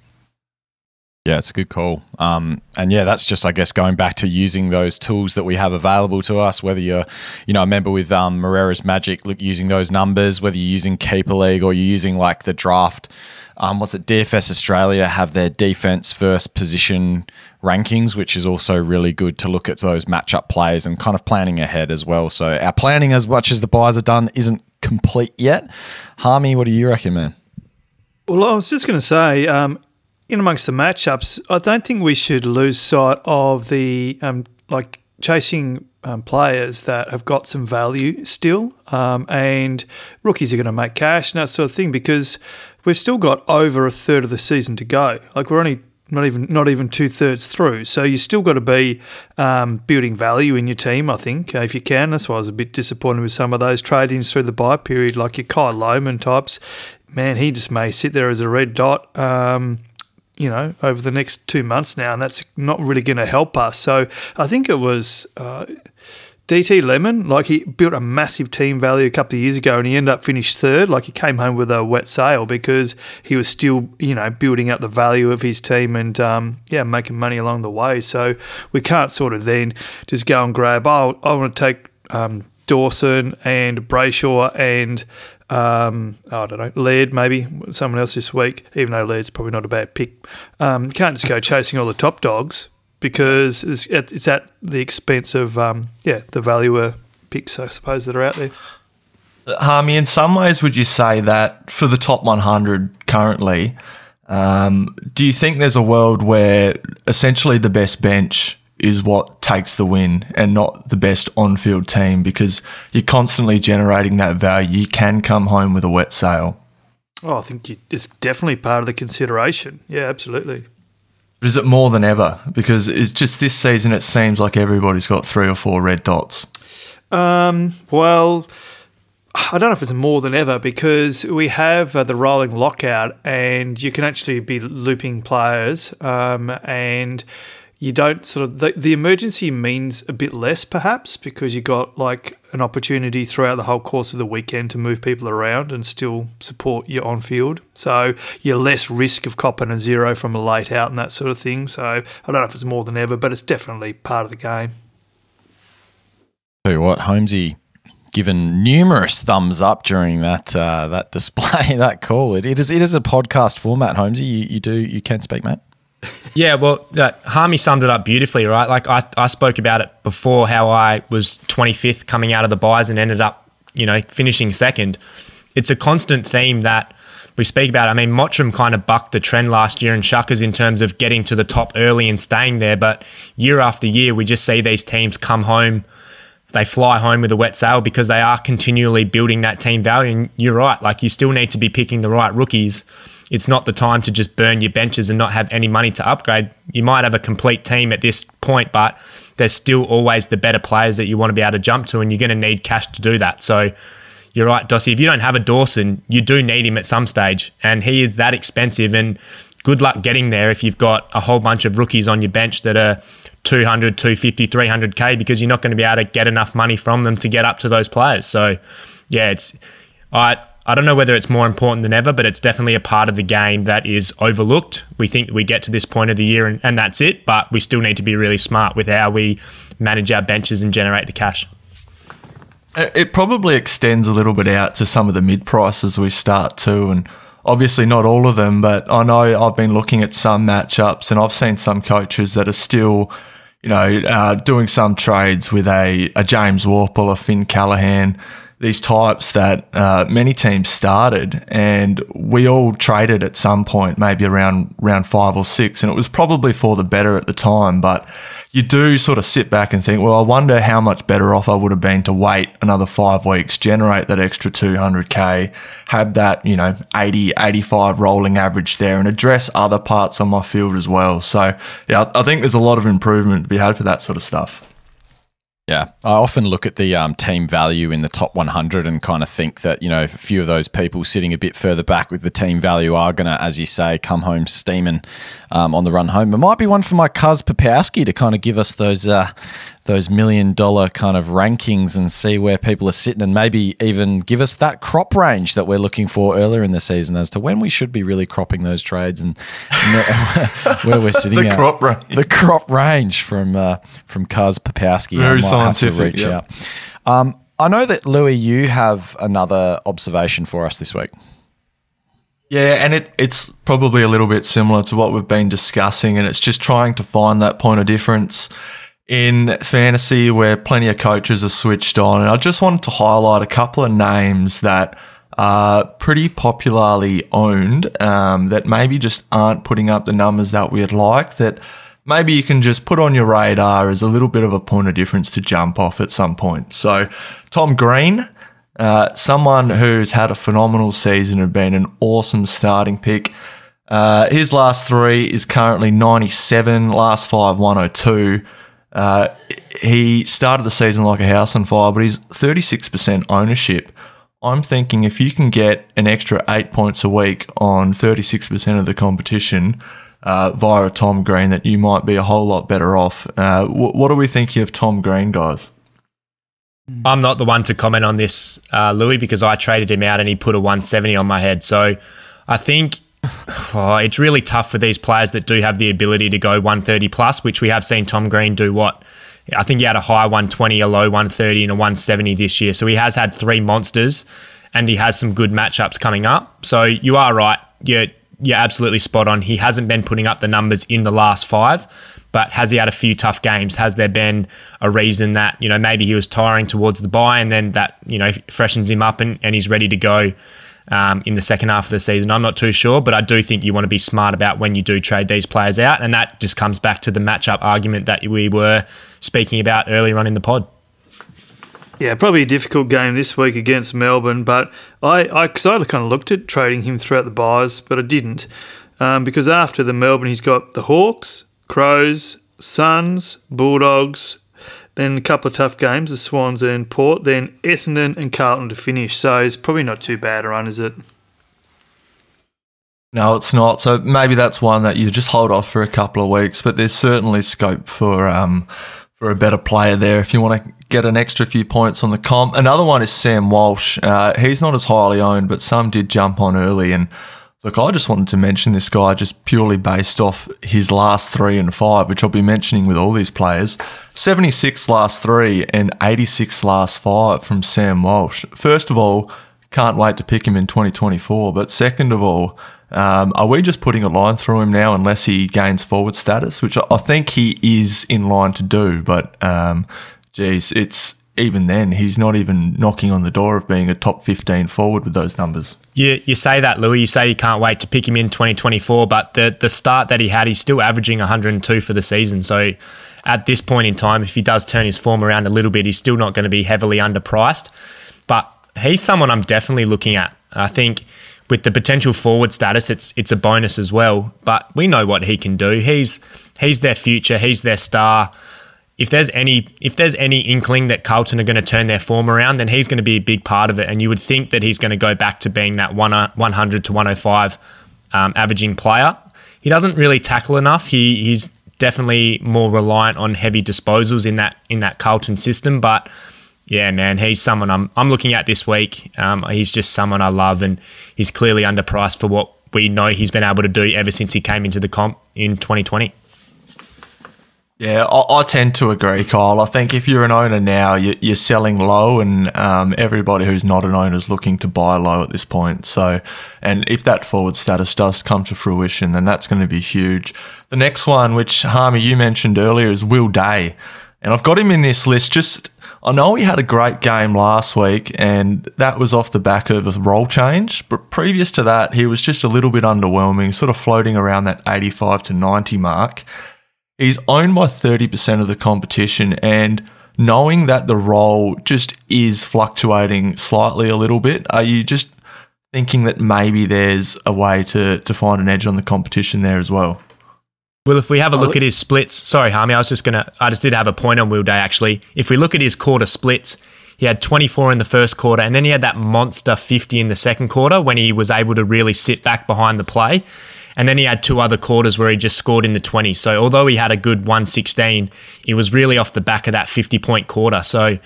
Yeah, it's a good call. Um, and yeah, that's just, I guess, going back to using those tools that we have available to us. Whether you're, you know, I remember with um, Moreira's Magic, look, using those numbers, whether you're using Keeper League or you're using like the draft, um, what's it, DFS Australia have their defense first position rankings, which is also really good to look at those matchup plays and kind of planning ahead as well. So our planning, as much as the buyers are done, isn't complete yet. Harmey, what do you reckon, man? Well, I was just going to say, um, in amongst the matchups, I don't think we should lose sight of the um, like chasing um, players that have got some value still, um, and rookies are going to make cash and that sort of thing because we've still got over a third of the season to go. Like we're only not even not even two thirds through, so you still got to be um, building value in your team. I think uh, if you can. That's why I was a bit disappointed with some of those trade-ins through the bye period, like your Kai Lohmann types. Man, he just may sit there as a red dot. You know, over the next two months now, and that's not really going to help us. So I think it was uh, DT Lemon, like he built a massive team value a couple of years ago, and he ended up finished third. Like he came home with a wet sail because he was still, you know, building up the value of his team and um, yeah, making money along the way. So we can't sort of then just go and grab. Oh, I want to take. Um, Dawson and Brayshaw and um, I don't know, Laird maybe, someone else this week, even though Laird's probably not a bad pick. Um, can't just go chasing all the top dogs because it's at, it's at the expense of, um, yeah, the valuer picks, I suppose, that are out there. Harmy, in some ways, would you say that for the top 100 currently, um, do you think there's a world where essentially the best bench is what takes the win and not the best on field team because you're constantly generating that value? You can come home with a wet sail. Oh, I think you, it's definitely part of the consideration. Yeah, absolutely. But is it more than ever? Because it's just this season, it seems like everybody's got three or four red dots. Um, well, I don't know if it's more than ever because we have uh, the rolling lockout and you can actually be looping players um, and you don't sort of the, the emergency means a bit less perhaps because you got like an opportunity throughout the whole course of the weekend to move people around and still support your on field. So you're less risk of copping a zero from a late out and that sort of thing. So I don't know if it's more than ever, but it's definitely part of the game. Tell you what, Holmesy given numerous thumbs up during that uh, that display, that call. It, it is it is a podcast format, Holmesy. You, you do you can speak, mate. Yeah, well, uh, Harmey summed it up beautifully, right? Like I, I spoke about it before how I was 25th coming out of the byes and ended up, you know, finishing second. It's a constant theme that we speak about. I mean, Mottram kind of bucked the trend last year and Shuckers in terms of getting to the top early and staying there. But year after year, we just see these teams come home they fly home with a wet sail because they are continually building that team value. And you're right, like you still need to be picking the right rookies. It's not the time to just burn your benches and not have any money to upgrade. You might have a complete team at this point, but there's still always the better players that you want to be able to jump to, and you're going to need cash to do that. So you're right, Dossie. If you don't have a Dawson, you do need him at some stage, and he is that expensive. And good luck getting there if you've got a whole bunch of rookies on your bench that are 200, 250, 300k because you're not going to be able to get enough money from them to get up to those players. So, yeah, it's I I don't know whether it's more important than ever, but it's definitely a part of the game that is overlooked. We think we get to this point of the year and, and that's it, but we still need to be really smart with how we manage our benches and generate the cash. It probably extends a little bit out to some of the mid prices we start to, and obviously not all of them, but I know I've been looking at some matchups and I've seen some coaches that are still you know, uh, doing some trades with a, a James Worpel, a Finn Callaghan, these types that uh, many teams started, and we all traded at some point, maybe around round five or six, and it was probably for the better at the time, but you do sort of sit back and think, well, I wonder how much better off I would have been to wait another five weeks, generate that extra 200K, have that, you know, 80, 85 rolling average there and address other parts on my field as well. So, yeah, I think there's a lot of improvement to be had for that sort of stuff. Yeah, I often look at the um, team value in the top 100 and kind of think that you know a few of those people sitting a bit further back with the team value are to, as you say, come home steaming um, on the run home. It might be one for my cuz Papowski to kind of give us those uh, those million dollar kind of rankings and see where people are sitting and maybe even give us that crop range that we're looking for earlier in the season as to when we should be really cropping those trades and, where we're sitting the at. crop range. The crop range from uh, from Cuz Papowski. Very scientific. Yep. out. Um, I know that Louis, you have another observation for us this week. Yeah, and it, it's probably a little bit similar to what we've been discussing, and it's just trying to find that point of difference in fantasy where plenty of coaches are switched on. And I just wanted to highlight a couple of names that are pretty popularly owned um, that maybe just aren't putting up the numbers that we'd like, that maybe you can just put on your radar as a little bit of a point of difference to jump off at some point. So, Tom Green. Uh, someone who's had a phenomenal season and been an awesome starting pick. Uh, his last three is currently 97, last five 102. Uh, he started the season like a house on fire, but he's 36% ownership. I'm thinking if you can get an extra eight points a week on 36% of the competition uh, via Tom Green, that you might be a whole lot better off. Uh, wh- what are we thinking of Tom Green, guys? I'm not the one to comment on this, uh, Louis, because I traded him out and he put a 170 on my head. So I think oh, it's really tough for these players that do have the ability to go 130 plus, which we have seen Tom Green do what? I think he had a high 120, a low 130, and a 170 this year. So he has had three monsters. and he has some good matchups coming up. So you are right. You're, you're absolutely spot on. He hasn't been putting up the numbers in the last five, but has he had a few tough games? Has there been a reason that, you know, maybe he was tiring towards the bye and then that, you know, freshens him up and, and he's ready to go um, in the second half of the season? I'm not too sure, but I do think you want to be smart about when you do trade these players out. And that just comes back to the matchup argument that we were speaking about earlier on in the pod. Yeah, probably a difficult game this week against Melbourne, but I, I, cause I kind of looked at trading him throughout the byes, but I didn't. Um, because after the Melbourne, he's got the Hawks, Crows, Suns, Bulldogs, then a couple of tough games, the Swans and Port, then Essendon and Carlton to finish. So it's probably not too bad a run, is it? No, it's not. So maybe that's one that you just hold off for a couple of weeks, but there's certainly scope for um, for a better player there if you want to get an extra few points on the comp. Another one is Sam Walsh. Uh, he's not as highly owned, but some did jump on early. And look, I just wanted to mention this guy just purely based off his last three and five, which I'll be mentioning with all these players 76 last three and 86 last five from Sam Walsh. First of all, can't wait to pick him in 2024. But second of all, um, are we just putting a line through him now unless he gains forward status, which I think he is in line to do? But um, geez, it's even then he's not even knocking on the door of being a top 15 forward with those numbers. You, you say that, Louis. You say you can't wait to pick him in 2024, but the, the start that he had, he's still averaging 102 for the season. So at this point in time, if he does turn his form around a little bit, he's still not going to be heavily underpriced. But he's someone I'm definitely looking at. I think with the potential forward status, it's it's a bonus as well. But we know what he can do. He's he's their future. He's their star. If there's any if there's any inkling that Carlton are going to turn their form around, then he's going to be a big part of it. And you would think that he's going to go back to being that one 100 to 105 um, averaging player. He doesn't really tackle enough. He he's definitely more reliant on heavy disposals in that in that Carlton system, but yeah, man, he's someone I'm I'm looking at this week. Um, he's just someone I love, and he's clearly underpriced for what we know he's been able to do ever since he came into the comp in 2020. Yeah, I, I tend to agree, Kyle. I think if you're an owner now, you, you're selling low, and um, everybody who's not an owner is looking to buy low at this point. So, and if that forward status does come to fruition, then that's going to be huge. The next one, which Harmey you mentioned earlier, is Will Day, and I've got him in this list just I know he had a great game last week, and that was off the back of a role change. But previous to that, he was just a little bit underwhelming, sort of floating around that 85 to 90 mark. He's owned by 30% of the competition, and knowing that the role just is fluctuating slightly a little bit, are you just thinking that maybe there's a way to, to find an edge on the competition there as well? Well, if we have a look at his splits, sorry, Harmey, I was just gonna, I just did have a point on Will Day actually. If we look at his quarter splits, he had 24 in the first quarter, and then he had that monster 50 in the second quarter when he was able to really sit back behind the play. And then he had two other quarters where he just scored in the 20. So although he had a good 116, it was really off the back of that 50 point quarter. So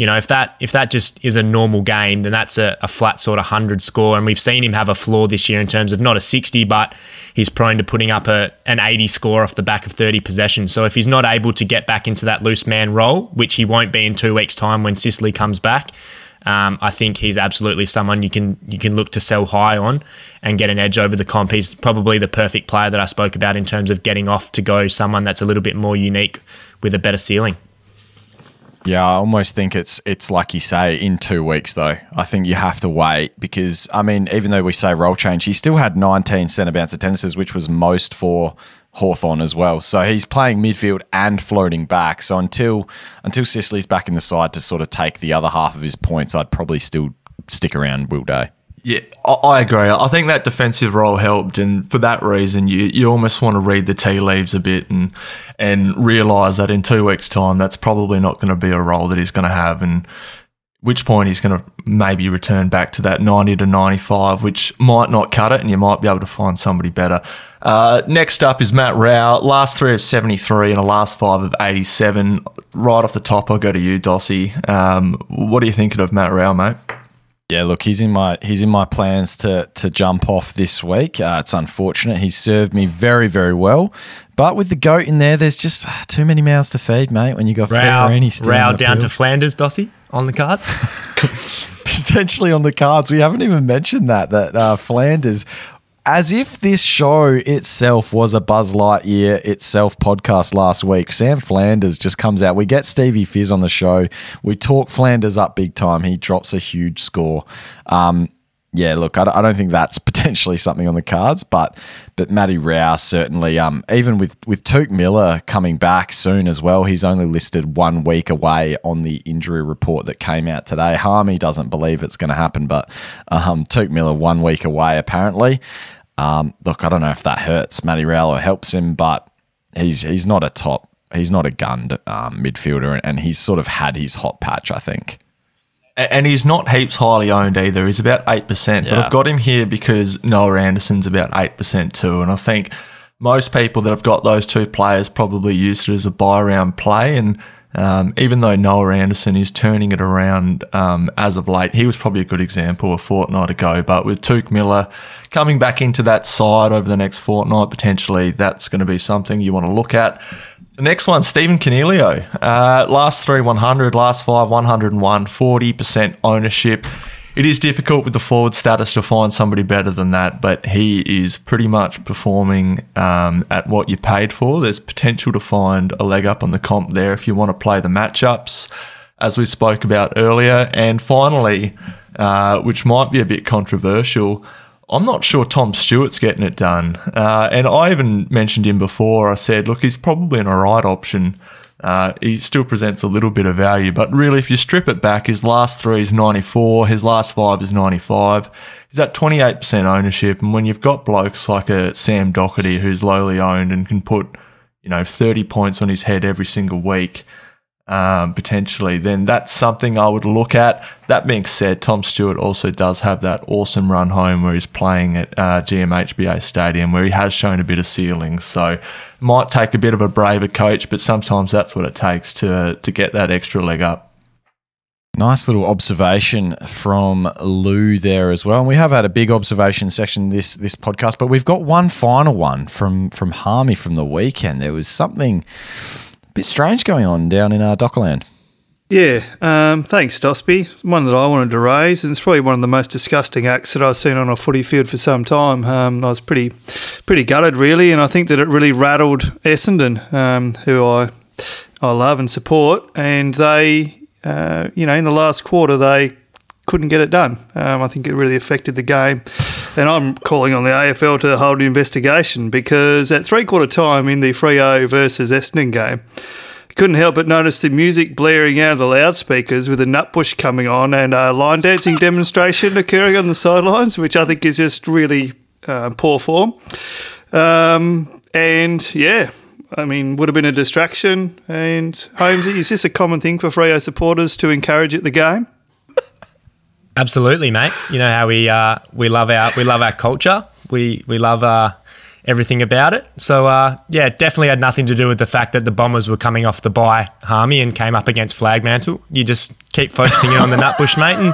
you know, if that if that just is a normal game, then that's a, a, flat sort of hundred score. And we've seen him have a flaw this year in terms of not a sixty, but he's prone to putting up a an eighty score off the back of thirty possessions. So if he's not able to get back into that loose man role, which he won't be in two weeks' time when Sicily comes back, um, I think he's absolutely someone you can you can look to sell high on and get an edge over the comp. He's probably the perfect player that I spoke about in terms of getting off to go someone that's a little bit more unique with a better ceiling. Yeah, I almost think it's it's like you say in two weeks though. I think you have to wait because I mean, even though we say role change, he still had 19 centre bounce attendances, which was most for Hawthorn as well. So he's playing midfield and floating back. So until until Sicily's back in the side to sort of take the other half of his points, I'd probably still stick around Will Day. Yeah, I agree. I think that defensive role helped, and for that reason, you, you almost want to read the tea leaves a bit and and realise that in two weeks' time, that's probably not going to be a role that he's going to have, and which point he's going to maybe return back to that 90 to 95, which might not cut it, and you might be able to find somebody better. Uh, next up is Matt Rowell, last three of 73 and a last five of 87. Right off the top, I'll go to you, Dossie. Um, what are you thinking of Matt Rowell, mate? Yeah, look, he's in my he's in my plans to to jump off this week. Uh, it's unfortunate. He's served me very very well, but with the goat in there, there's just too many mouths to feed, mate. When you got Row, Fiorini still Row down to Flanders, Dossie on the card. potentially on the cards. We haven't even mentioned that that uh, Flanders, as if this show itself was a Buzz Lightyear itself podcast last week. Sam Flanders just comes out. We get Stevie Fizz on the show. We talk Flanders up big time. He drops a huge score. Um, yeah, look, I I don't think that's potentially something on the cards, but but Matty Rowell certainly. Um, even with with Touk Miller coming back soon as well, he's only listed one week away on the injury report that came out today. Harmey doesn't believe it's going to happen, but um, Touk Miller one week away apparently. Um, look, I don't know if that hurts Matty Rowell or helps him, but he's he's not a top, he's not a gunned um, midfielder, and he's sort of had his hot patch, I think. And he's not heaps highly owned either. He's about 8%. But I've got him here because Noah Anderson's about 8% too. And I think most people that have got those two players probably used it as a bye round play. And um, even though Noah Anderson is turning it around um, as of late, he was probably a good example a fortnight ago. But with Touk Miller coming back into that side over the next fortnight, potentially that's going to be something you want to look at. The next one, Stephen Coniglio. Uh, last three 100, last five 101, 40% ownership. It is difficult with the forward status to find somebody better than that, but he is pretty much performing um, at what you paid for. There's potential to find a leg up on the comp there if you want to play the matchups, as we spoke about earlier. And finally, uh, which might be a bit controversial, I'm not sure Tom Stewart's getting it done. Uh, and I even mentioned him before. I said, look, he's probably an alright option. Uh, he still presents a little bit of value, but really, if you strip it back, his last three is 94, his last five is 95. He's at 28% ownership. And when you've got blokes like a Sam Docherty who's lowly owned and can put, you know, 30 points on his head every single week, um, potentially, then that's something I would look at. That being said, Tom Stewart also does have that awesome run home where he's playing at uh, GMHBA Stadium, where he has shown a bit of ceiling. So, might take a bit of a braver coach, but sometimes that's what it takes to to get that extra leg up. Nice little observation from Lou there as well. And we have had a big observation section this this podcast, but we've got one final one from from Harmey from the weekend. There was something bit strange going on down in uh, Dockland. Yeah, um, thanks, Dosby. One that I wanted to raise, and it's probably one of the most disgusting acts that I've seen on a footy field for some time. Um, I was pretty, pretty gutted, really, and I think that it really rattled Essendon, um, who I, I love and support, and they, uh, you know, in the last quarter they couldn't get it done. Um, I think it really affected the game, and I'm calling on the AFL to hold an investigation because at three quarter time in the Freo versus Essendon game. Couldn't help but notice the music blaring out of the loudspeakers with a nutbush coming on and a line dancing demonstration occurring on the sidelines, which I think is just really uh, poor form. Um, and yeah, I mean, would have been a distraction. And Holmesy, is this a common thing for Freo supporters to encourage at the game? Absolutely, mate. You know how we uh, we love our we love our culture. We we love uh, everything about it. So uh, yeah, it definitely had nothing to do with the fact that the Bombers were coming off the bye, Harmey, and came up against Flagmantle. You just keep focusing in on the Nutbush, mate. And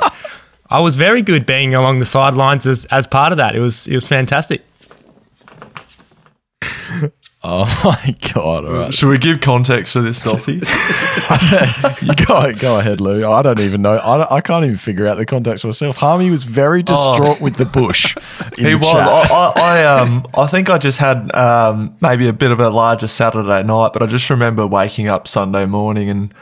I was very good being along the sidelines as, as part of that. It was it was fantastic. Oh my god! All right, Should we give context to this, Dossie? you go go ahead, Lou. I don't even know. I, I can't even figure out the context myself. Harmey was very distraught with the bush. he the was. I, I, I um I think I just had um maybe a bit of a larger Saturday night, but I just remember waking up Sunday morning and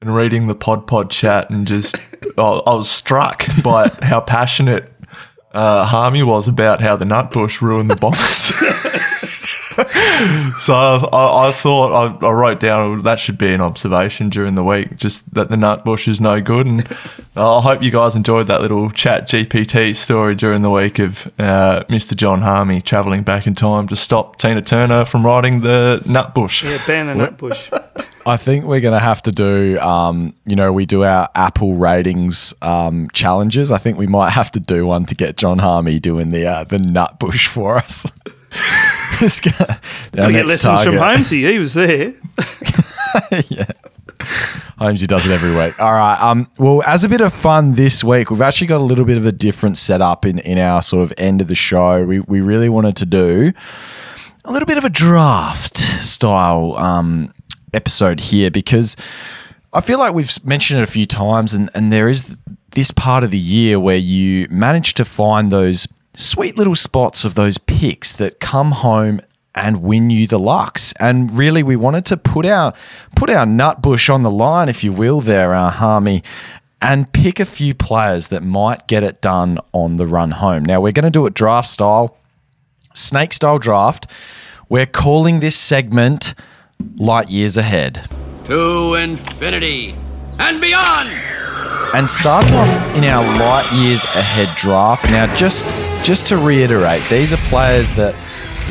and reading the Pod Pod chat and just I, I was struck by how passionate uh, Harmey was about how the nut bush ruined the Bombers. so I, I, I thought I, I wrote down that should be an observation during the week, just that the nut bush is no good, and I hope you guys enjoyed that little Chat GPT story during the week of uh, Mr. Jon Harmey travelling back in time to stop Tina Turner from riding the Nutbush. Yeah, ban the nutbush. I think we're going to have to do, um, you know, we do our Apple ratings um, challenges. I think we might have to do one to get Jon Harmey doing the uh, the nut bush for us. Gonna- our Gotta get lessons from target. Holmesy. He was there. Yeah. Holmesy does it every week. All right. Um, well, as a bit of fun this week, we've actually got a little bit of a different setup in, in our sort of end of the show. We, we really wanted to do a little bit of a draft style um, episode here because I feel like we've mentioned it a few times, and, and there is this part of the year where you manage to find those sweet little spots of those picks that come home and win you the Lux. And really, we wanted to put our put our nut bush on the line, if you will, there, our Harmey, and pick a few players that might get it done on the run home. Now we're going to do it draft style, snake style draft. We're calling this segment light years ahead. To infinity and beyond. And starting off in our light years ahead draft. Now, just just to reiterate, these are players that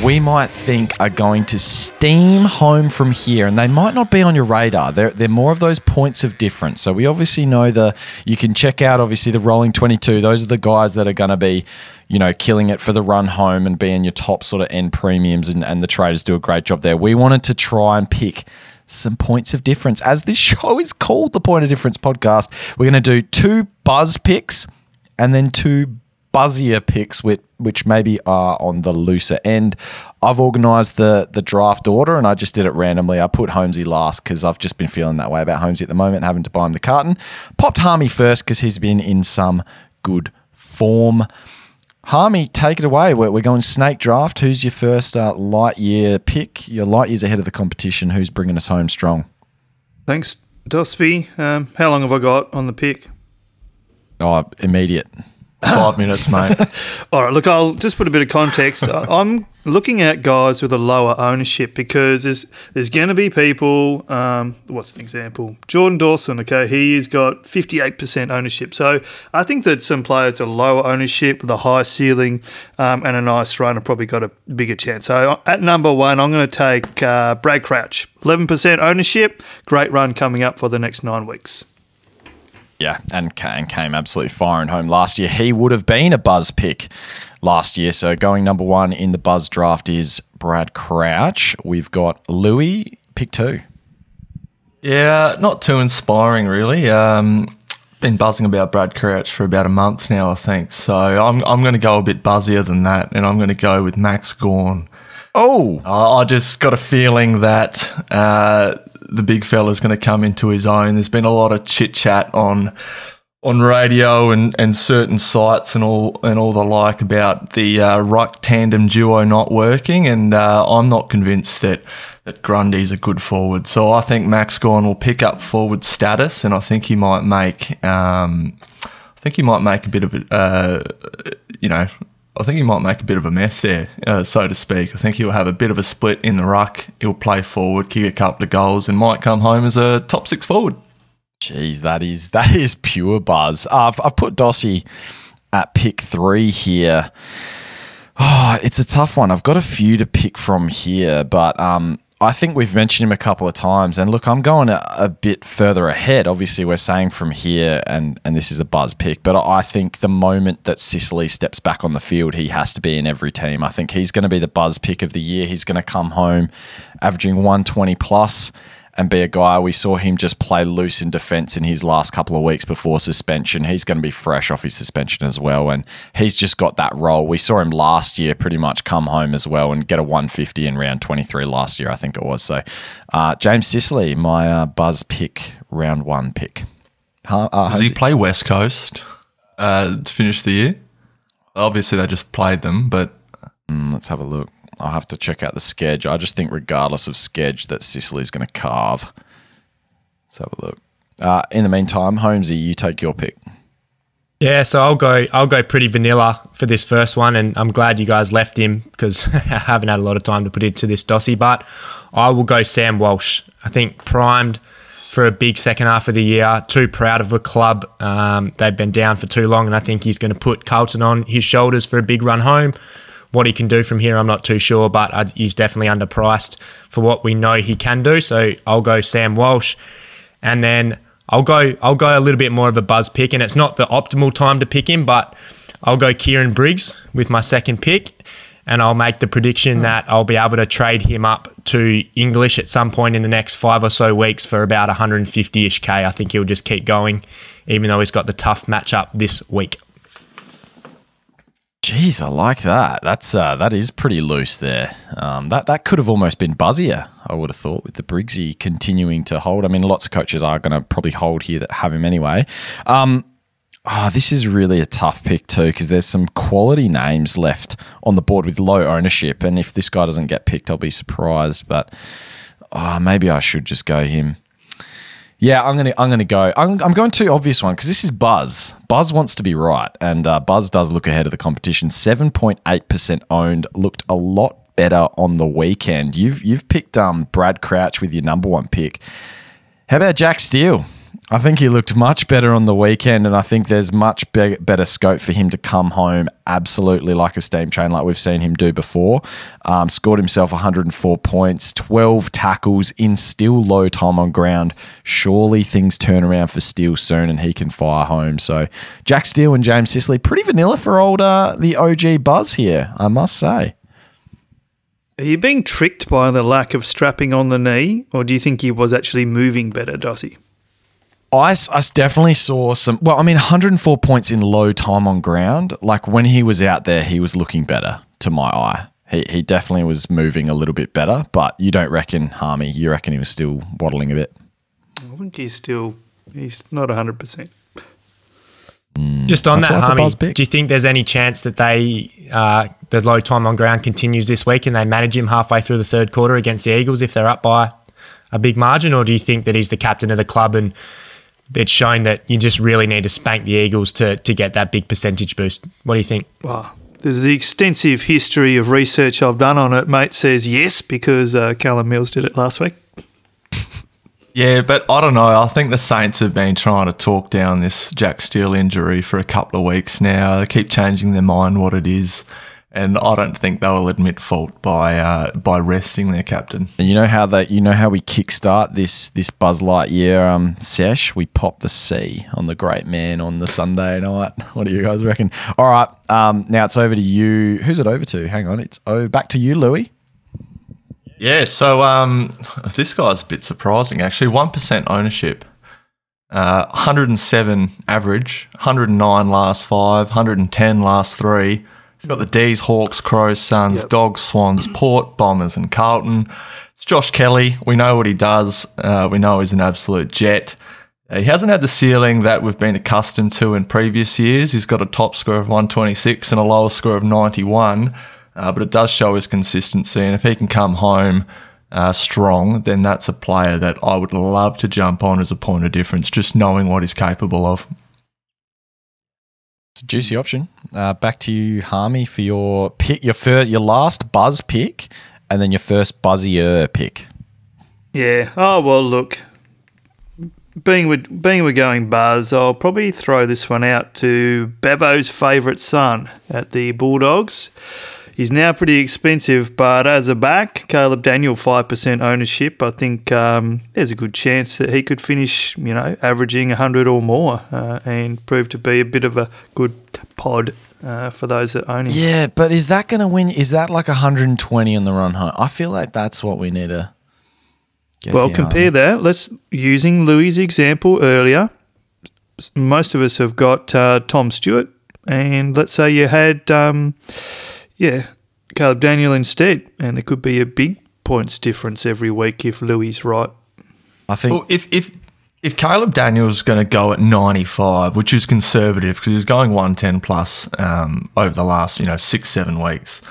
we might think are going to steam home from here, and they might not be on your radar. They're, they're more of those points of difference. So we obviously know the you can check out obviously the rolling twenty two. Those are the guys that are going to be, you know, killing it for the run home and being your top sort of end premiums, and, and the traders do a great job there. We wanted to try and pick some points of difference. As this show is called the Point of Difference podcast, we're going to do two buzz picks and then two buzzier picks, which, which maybe are on the looser end. I've organised the the draft order and I just did it randomly. I put Holmesy last because I've just been feeling that way about Holmesy at the moment, having to buy him the carton. Popped Harmey first because he's been in some good form. Harmey, take it away. We're, we're going snake draft. Who's your first uh, light year pick? Your light years ahead of the competition. Who's bringing us home strong? Thanks, Dosby. Um, how long have I got on the pick? Oh, immediate. Five minutes, mate. All right, look, I'll just put a bit of context. I'm looking at guys with a lower ownership because there's there's going to be people. Um, what's an example? Jordan Dawson. Okay, he's got 58% ownership. So I think that some players with a lower ownership with a high ceiling um, and a nice run have probably got a bigger chance. So at number one, I'm going to take uh, Brad Crouch. 11% ownership. Great run coming up for the next nine weeks. Yeah, and came, came absolutely firing home last year. He would have been a buzz pick last year. So going number one in the buzz draft is Brad Crouch. We've got Louis, pick two. Yeah, not too inspiring, really. Um, been buzzing about Brad Crouch for about a month now, I think. So I'm I'm going to go a bit buzzier than that, and I'm going to go with Max Gawn. Oh, I I just got a feeling that uh, the big fella's going to come into his own. There's been a lot of chit chat on on radio and, and certain sites and all and all the like about the uh, ruck tandem duo not working, and uh, I'm not convinced that that Grundy's a good forward. So I think Max Gawn will pick up forward status, and I think he might make um, I think he might make a bit of a uh, you know. I think he might make a bit of a mess there, uh, so to speak. I think he'll have a bit of a split in the ruck. He'll play forward, kick a couple of goals, and might come home as a top six forward. Jeez, that is that is pure buzz. Uh, I've, I've put Dossie at pick three here. Oh, it's a tough one. I've got a few to pick from here, but um, I think we've mentioned him a couple of times. And look, I'm going a, a bit further ahead. Obviously, we're saying from here, and and this is a buzz pick, but I think the moment that Sicily steps back on the field, he has to be in every team. I think he's going to be the buzz pick of the year. He's going to come home averaging 120 plus and be a guy. We saw him just play loose in defence in his last couple of weeks before suspension. He's going to be fresh off his suspension as well, and he's just got that role. We saw him last year pretty much come home as well and get a 150 in round 23 last year, I think it was. So, uh, James Sicily, my uh, buzz pick, round one pick. Huh, uh, Does he play West Coast uh, to finish the year? Obviously, they just played them, but Mm, let's have a look. I'll have to check out the sketch. I just think, regardless of sketch, that Sicily's going to carve. Let's have a look. Uh, in the meantime, Holmesy, you take your pick. Yeah, so I'll go. I'll go pretty vanilla for this first one, and I'm glad you guys left him because I haven't had a lot of time to put into this dossy. But I will go Sam Walsh. I think primed for a big second half of the year. Too proud of a club. Um, they've been down for too long, and I think he's going to put Carlton on his shoulders for a big run home. What he can do from here, I'm not too sure, but he's definitely underpriced for what we know he can do. So I'll go Sam Walsh, and then I'll go I'll go a little bit more of a buzz pick, and it's not the optimal time to pick him, but I'll go Kieran Briggs with my second pick, and I'll make the prediction that I'll be able to trade him up to English at some point in the next five or so weeks for about 150ish k. I think he'll just keep going, even though he's got the tough matchup this week. Jeez, I like that. That's uh, that is pretty loose there. Um, that that could have almost been buzzier. I would have thought with the Briggsy continuing to hold. I mean, lots of coaches are going to probably hold here that have him anyway. Um, Oh, this is really a tough pick too because there's some quality names left on the board with low ownership, and if this guy doesn't get picked, I'll be surprised. But oh, maybe I should just go him. Yeah, I'm gonna I'm gonna go. I'm, I'm going to obvious one because this is Buzz. Buzz wants to be right, and uh, Buzz does look ahead of the competition. Seven point eight percent owned. Looked a lot better on the weekend. You've you've picked um, Brad Crouch with your number one pick. How about Jack Steele? I think he looked much better on the weekend, and I think there's much be- better scope for him to come home absolutely like a steam train, like we've seen him do before. Um, scored himself 104 points, 12 tackles in still low time on ground. Surely things turn around for Steele soon, and he can fire home. So Jack Steele and James Sicily, pretty vanilla for old uh, the OG Buzz here, I must say. Are you being tricked by the lack of strapping on the knee, or do you think he was actually moving better, Dossie? I, I definitely saw some. Well, I mean, 104 points in low time on ground. Like when he was out there, he was looking better to my eye. He, he definitely was moving a little bit better, but you don't reckon, Harmey, you reckon he was still waddling a bit? I think he's still, he's not 100%. Just on that, why Harmey, do you think there's any chance that they uh, the low time on ground continues this week and they manage him halfway through the third quarter against the Eagles if they're up by a big margin, or do you think that he's the captain of the club and it's shown that you just really need to spank the Eagles to to get that big percentage boost? What do you think? Well, there's the extensive history of research I've done on it. Mate says yes because uh, Callum Mills did it last week. Yeah, but I don't know. I think the Saints have been trying to talk down this Jack Steele injury for a couple of weeks now. They keep changing their mind what it is, and I don't think they'll admit fault by uh, by resting their captain. And you know how that you know how we kickstart this this Buzz Lightyear um sesh? We pop the C on the great man on the Sunday night. What do you guys reckon? All right, um, now it's over to you. Who's it over to? Hang on, it's oh back to you, Louis. Yeah, so um, this guy's a bit surprising actually. One percent ownership, uh, 107 average, 109 last five, 110 last three. He's got the D's, Hawks, Crows, Suns, Yep. Dogs, Swans, Port, Bombers, and Carlton. It's Josh Kelly. We know what he does. Uh, we know he's an absolute jet. Uh, He hasn't had the ceiling that we've been accustomed to in previous years. He's got a top score of 126 and a lower score of 91, uh, but it does show his consistency. And if he can come home uh, strong, then that's a player that I would love to jump on as a point of difference, just knowing what he's capable of. Juicy option. Uh, back to you, Harmey, for your pick, your first, your last Buzz pick, and then your first Buzzier pick. Yeah. Oh well, look. Being we're, being we're going buzz, I'll probably throw this one out to Bevo's favourite son at the Bulldogs. He's now pretty expensive, but as a back, Caleb Daniel five percent ownership. I think um, there's a good chance that he could finish, you know, averaging hundred or more, uh, and prove to be a bit of a good pod uh, for those that own him. Yeah, but is that going to win? Is that like 120 on the run home? I feel like that's what we need to. Get Well, compare that. Let's using Louis' example earlier. Most of us have got uh, Tom Stewart, and let's say you had, um, yeah, Caleb Daniel instead, and there could be a big points difference every week if Louis is right. I think Well, if if if Caleb Daniels going to go at 95, which is conservative because he's going 110 plus um, over the last you know six seven weeks,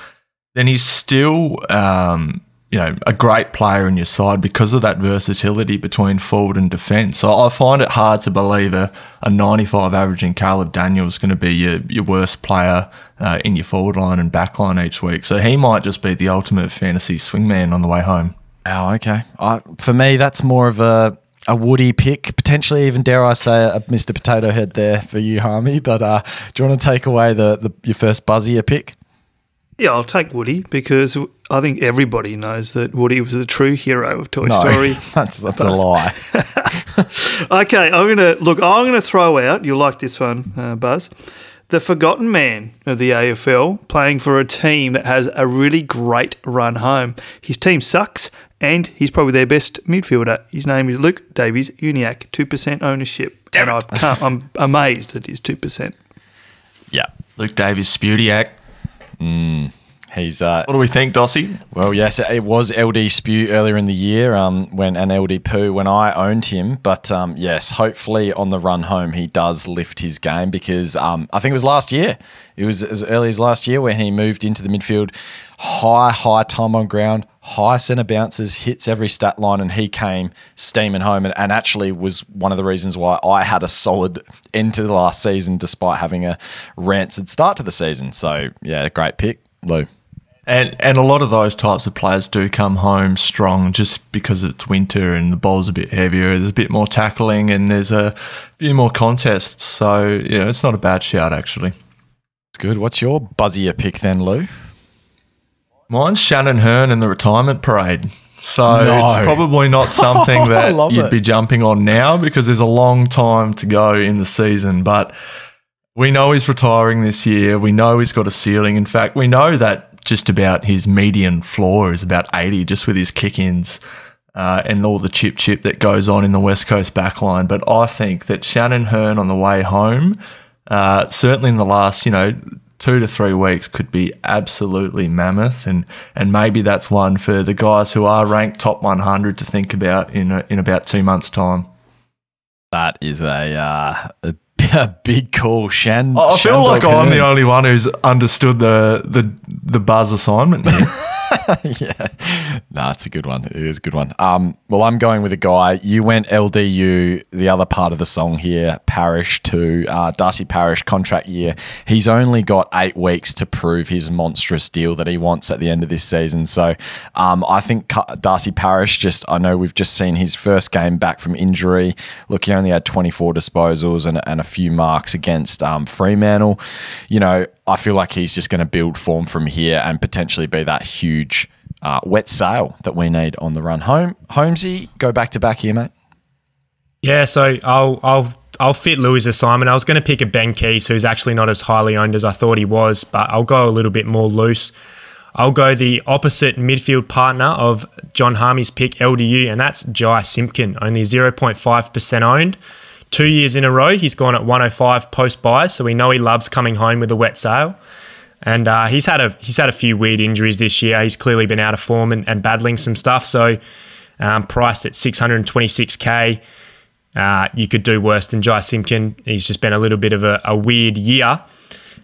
then he's still um, you know a great player in your side because of that versatility between forward and defence. So I find it hard to believe a, a 95 averaging Caleb Daniels is going to be your your worst player uh, in your forward line and back line each week. So he might just be the ultimate fantasy swingman on the way home. Oh, okay. I, for me, that's more of a a woody pick, potentially even dare I say a Mr. Potato Head there for you, Harmey. But uh, do you want to take away the, the your first Buzzier pick? Yeah, I'll take Woody because I think everybody knows that Woody was the true hero of Toy No, Story. that's that's a lie. Okay, I'm gonna look. I'm gonna throw out. You'll like this one, uh, Buzz. The forgotten man of the AFL, playing for a team that has a really great run home. His team sucks, and he's probably their best midfielder. His name is Luke Davies-Uniacke, two percent ownership, and I I'm amazed that he's two percent. yeah. Luke Davis, 嗯。He's uh, What do we think, Dossie? well, yes, it was LD Spew earlier in the year um, when and LD Poo when I owned him. But um, yes, hopefully on the run home he does lift his game because um, I think it was last year. It was as early as last year when he moved into the midfield, high high time on ground, high centre bounces, hits every stat line, and he came steaming home and, and actually was one of the reasons why I had a solid end to the last season despite having a rancid start to the season. So yeah, great pick, Lou. And and a lot of those types of players do come home strong just because it's winter and the ball's a bit heavier. There's a bit more tackling and there's a few more contests. So you know, it's not a bad shout actually. It's good. What's your buzzier pick then, Lou? Mine's Shannon Hurn in the retirement parade. So No. it's probably not something that you'd it. be jumping on now because there's a long time to go in the season. But we know he's retiring this year. We know he's got a ceiling. In fact, we know that just about his median floor is about 80 just with his kick ins. Uh, and all the chip chip that goes on in the West Coast backline. But I think that Shannon Hurn on the way home, uh, certainly in the last, you know, two to three weeks, could be absolutely mammoth. And and maybe that's one for the guys who are ranked top 100 to think about in a, in about two months' time. That is a, uh, a, a big call, Shan. I feel like I'm the only one who's understood the the the buzz assignment. Yeah, no, it's a good one. It is a good one. Um, well, I'm going with a guy. You went LDU, the other part of the song here, Parish to uh, Darcy Parish contract year. He's only got eight weeks to prove his monstrous deal that he wants at the end of this season. So, um, I think Darcy Parish. Just I know we've just seen his first game back from injury. Look, he only had 24 disposals and, and a few marks against um, Fremantle. You know, I feel like he's just going to build form from here and potentially be that huge uh, wet sail that we need on the run home. Holmesy, go back to back here, mate. Yeah, so I'll I'll I'll fit Louis' assignment. I was going to pick a Ben Keays, who's actually not as highly owned as I thought he was, but I'll go a little bit more loose. I'll go the opposite midfield partner of Jon Harmey's pick, LDU, and that's Jye Simpkin, only 0.5% owned. Two years in a row, he's gone at 105 post bye, so we know he loves coming home with a wet sail. And uh, he's had a he's had a few weird injuries this year. He's clearly been out of form and, and battling some stuff. So um, priced at 626k, uh, you could do worse than Jye Simpkin. He's just been a little bit of a, a weird year.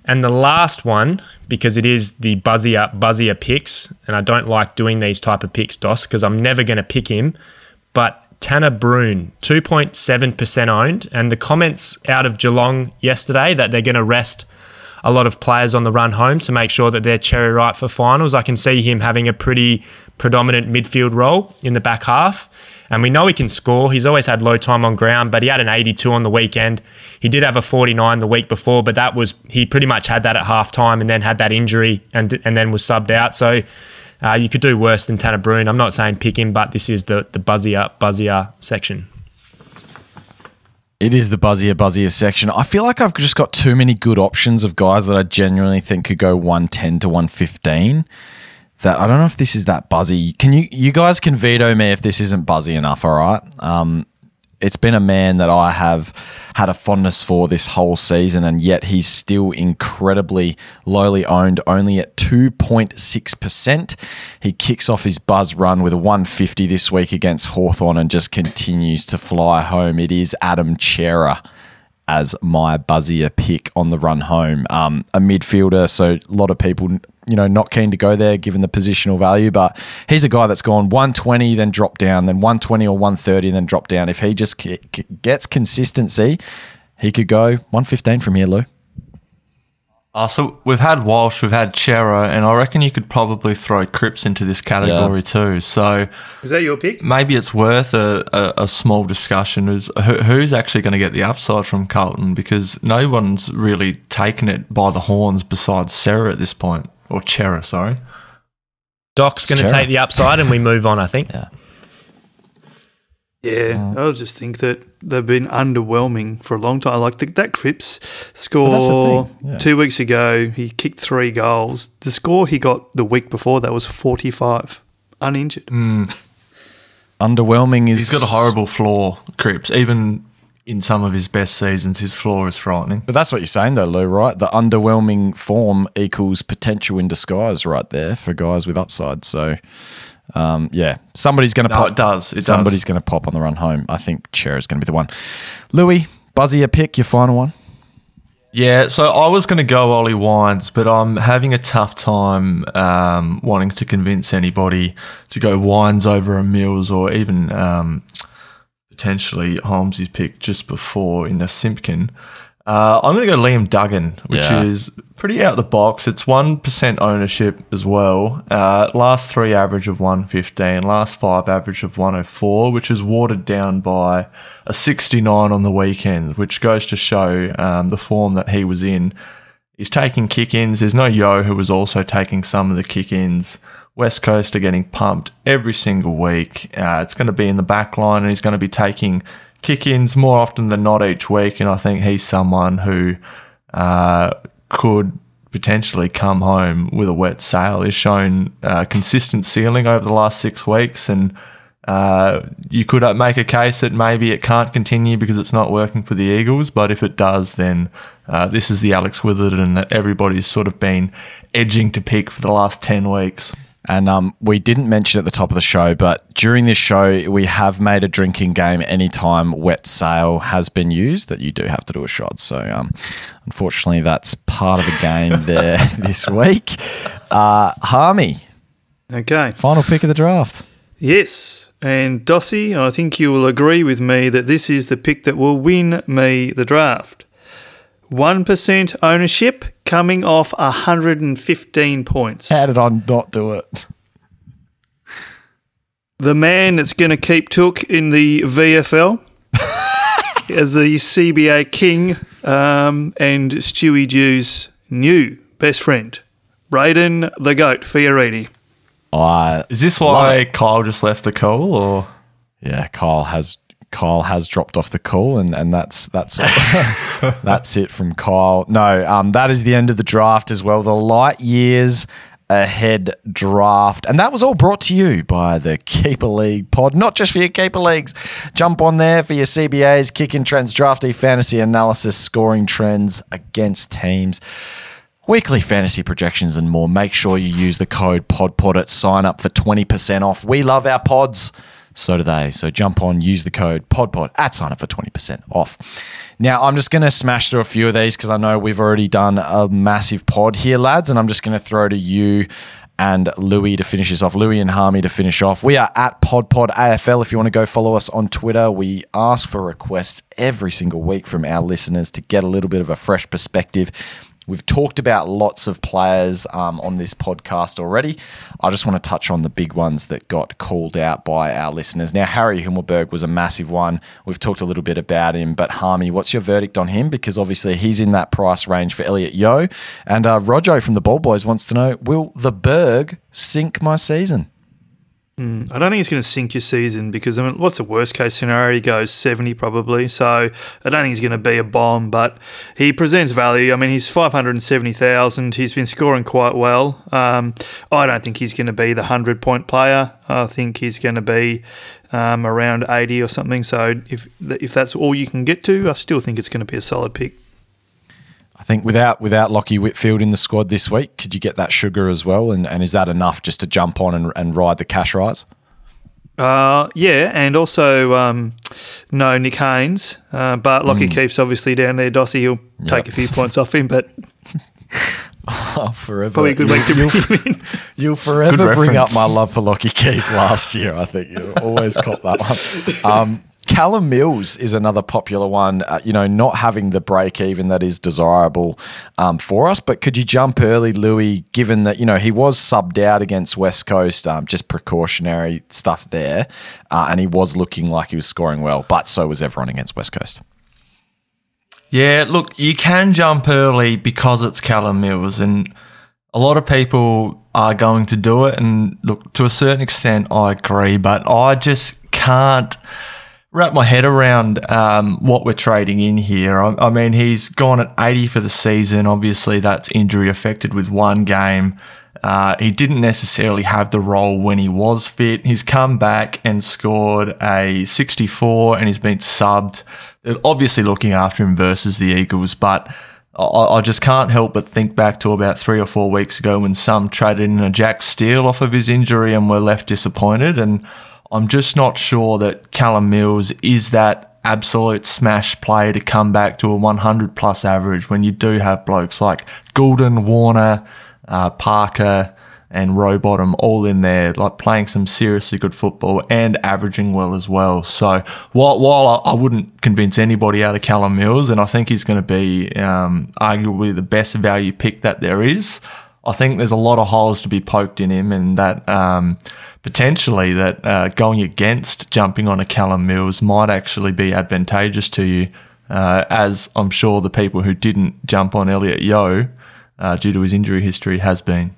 And the last one, because it is the buzzier buzzier picks, and I don't like doing these type of picks, Dos, because I'm never going to pick him. But Tanner Bruhn, 2.7% owned, and the comments out of Geelong yesterday that they're going to rest a lot of players on the run home to make sure that they're cherry ripe for finals. I can see him having a pretty predominant midfield role in the back half. And we know he can score. He's always had low time on ground, but he had an 82 on the weekend. He did have a 49 the week before, but that was he pretty much had that at half time and then had that injury and and then was subbed out. So uh, you could do worse than Tanner Bruhn. I'm not saying pick him, but this is the the buzzier buzzier section. It is the buzzier, buzzier section. I feel like I've just got too many good options of guys that I genuinely think could go 110 to 115. That I don't know if this is that buzzy. Can you, you guys can veto me if this isn't buzzy enough, all right? Um, it's been a man that I have had a fondness for this whole season, and yet he's still incredibly lowly owned, only at 2.6%. He kicks off his buzz run with a 150 this week against Hawthorn and just continues to fly home. It is Adam Cerra as my buzzier pick on the run home. Um, a midfielder, so a lot of people, you know, not keen to go there given the positional value, but he's a guy that's gone 120, then drop down, then 120 or 130, then drop down. If he just c- c- gets consistency, he could go 115 from here, Lou. Uh, so we've had Walsh, we've had Cerra, and I reckon you could probably throw Cripps into this category too. So Is that your pick? maybe it's worth a, a, a small discussion is who, who's actually going to get the upside from Carlton because no one's really taken it by the horns besides Sarah at this point or Cerra, sorry. Doc's going to take the upside, and we move on. I think. Yeah. Yeah, mm. I just think that they've been underwhelming for a long time. Like the, that Cripps score that's yeah. two weeks ago, he kicked three goals. The score he got the week before that was 45, uninjured. Mm. Underwhelming is. He's got a horrible floor, Cripps. Even in some of his best seasons, his floor is frightening. But that's what you're saying, though, Lou, right? The underwhelming form equals potential in disguise right there for guys with upside. So, um, yeah, somebody's going to No, pop. it does. It somebody's going to pop on the run home. I think Chair is going to be the one. Louis, Buzzy, a pick, your final one. Yeah, so I was going to go Ollie Wines, but I'm having a tough time um, wanting to convince anybody to go Wines over a Mills or even um, potentially Holmes's pick just before in a Simpkin. Uh, I'm going to go Liam Duggan, which Yeah. is pretty out of the box. It's 1% ownership as well. Uh, last three average of 115, last five average of 104, which is watered down by a 69 on the weekend, which goes to show um, the form that he was in. He's taking kick ins. There's no Yeo who was also taking some of the kick ins. West Coast are getting pumped every single week. Uh, it's going to be in the back line and he's going to be taking kick ins more often than not each week. And I think he's someone who uh, could potentially come home with a wet sail. He's shown uh, consistent ceiling over the last six weeks and uh, you could uh, make a case that maybe it can't continue because it's not working for the Eagles, but if it does, then uh, this is the Alex Witherden that everybody's sort of been edging to pick for the last 10 weeks. And um, we didn't mention at the top of the show, but during this show, we have made a drinking game anytime wet sail has been used that you do have to do a shot. So, um, unfortunately, that's part of the game there this week. Uh, Harmey, Okay. final pick of the draft. Yes. And Dossie, I think you will agree with me that this is the pick that will win me the draft. 1% ownership coming off 115 points. How did I not do it? The man that's going to keep Took in the VFL as the CBA king um, and Stewie Dew's new best friend, Brayden the Goat Fiorini. I Is this why Kyle just left the call or? yeah, Kyle has Kyle has dropped off the call, and and that's that's that's it from Kyle. No, um, that is the end of the draft as well. The light years ahead draft, and that was all brought to you by the Keeper League pod. Not just for your keeper leagues, jump on there for your CBAs, kicking trends, drafty fantasy analysis, scoring trends against teams weekly fantasy projections and more. Make sure you use the code PODPOD at sign up for 20% off. We love our pods. So do they. So jump on, use the code PODPOD at sign up for 20% off. Now, I'm just going to smash through a few of these because I know we've already done a massive pod here, lads, and I'm just going to throw to you and Lewy to finish this off. Lewy and Harmey to finish off. We are at PodPod AFL. If you want to go follow us on Twitter, we ask for requests every single week from our listeners to get a little bit of a fresh perspective. We've talked about lots of players um, on this podcast already. I just want to touch on the big ones that got called out by our listeners. Now, Harry Himmelberg was a massive one. We've talked a little bit about him, but Harmey, what's your verdict on him? Because obviously he's in that price range for Elliot Yeo. And uh, Rojo from the Ball Boys wants to know Will the Berg sink my season? I don't think it's going to sink your season because I mean, what's the worst case scenario? He goes 70 probably. So I don't think he's going to be a bomb, but he presents value. I mean, he's 570,000. He's been scoring quite well. Um, I don't think he's going to be the 100 point player. I think he's going to be um, around 80 or something. So if, if that's all you can get to, I still think it's going to be a solid pick. I think without without Lachie Whitfield in the squad this week, could you get that sugar as well? And, and is that enough just to jump on and, and ride the cash rise? Uh, yeah, and also um, no Nick Haynes, uh, but Lachie Keeffe's obviously down there. Dossie, he'll take a few points off him, but Oh, forever. probably a good week to bring him in. You'll forever bring up my love for Lachie Keeffe last year. I think you always cop that one. Um, Callum Mills is another popular one. Uh, you know, not having the break even that is desirable um, for us. But could you jump early, Lewy? Given that you know he was subbed out against West Coast, um, just precautionary stuff there, uh, and he was looking like he was scoring well. But so was everyone against West Coast. Yeah, look, you can jump early because it's Callum Mills, and a lot of people are going to do it. And look, to a certain extent, I agree, but I just can't wrap my head around um, what we're trading in here. I, I mean, he's gone at 80 for the season. Obviously, that's injury affected with one game. Uh, he didn't necessarily have the role when he was fit. He's come back and scored a 64 and he's been subbed they're obviously looking after him versus the Eagles, but I, I just can't help but think back to about three or four weeks ago when some traded in a Jack Steele off of his injury and were left disappointed. And I'm just not sure that Callum Mills is that absolute smash player to come back to a 100 plus average when you do have blokes like Gulden, Warner, uh, Parker, and Rowbottom all in there, like playing some seriously good football and averaging well as well. So while, while I wouldn't convince anybody out of Callum Mills, and I think he's going to be um, arguably the best value pick that there is, I think there's a lot of holes to be poked in him, and that um, potentially that uh, going against jumping on a Callum Mills might actually be advantageous to you, uh, as I'm sure the people who didn't jump on Elliot Yeo uh, due to his injury history has been.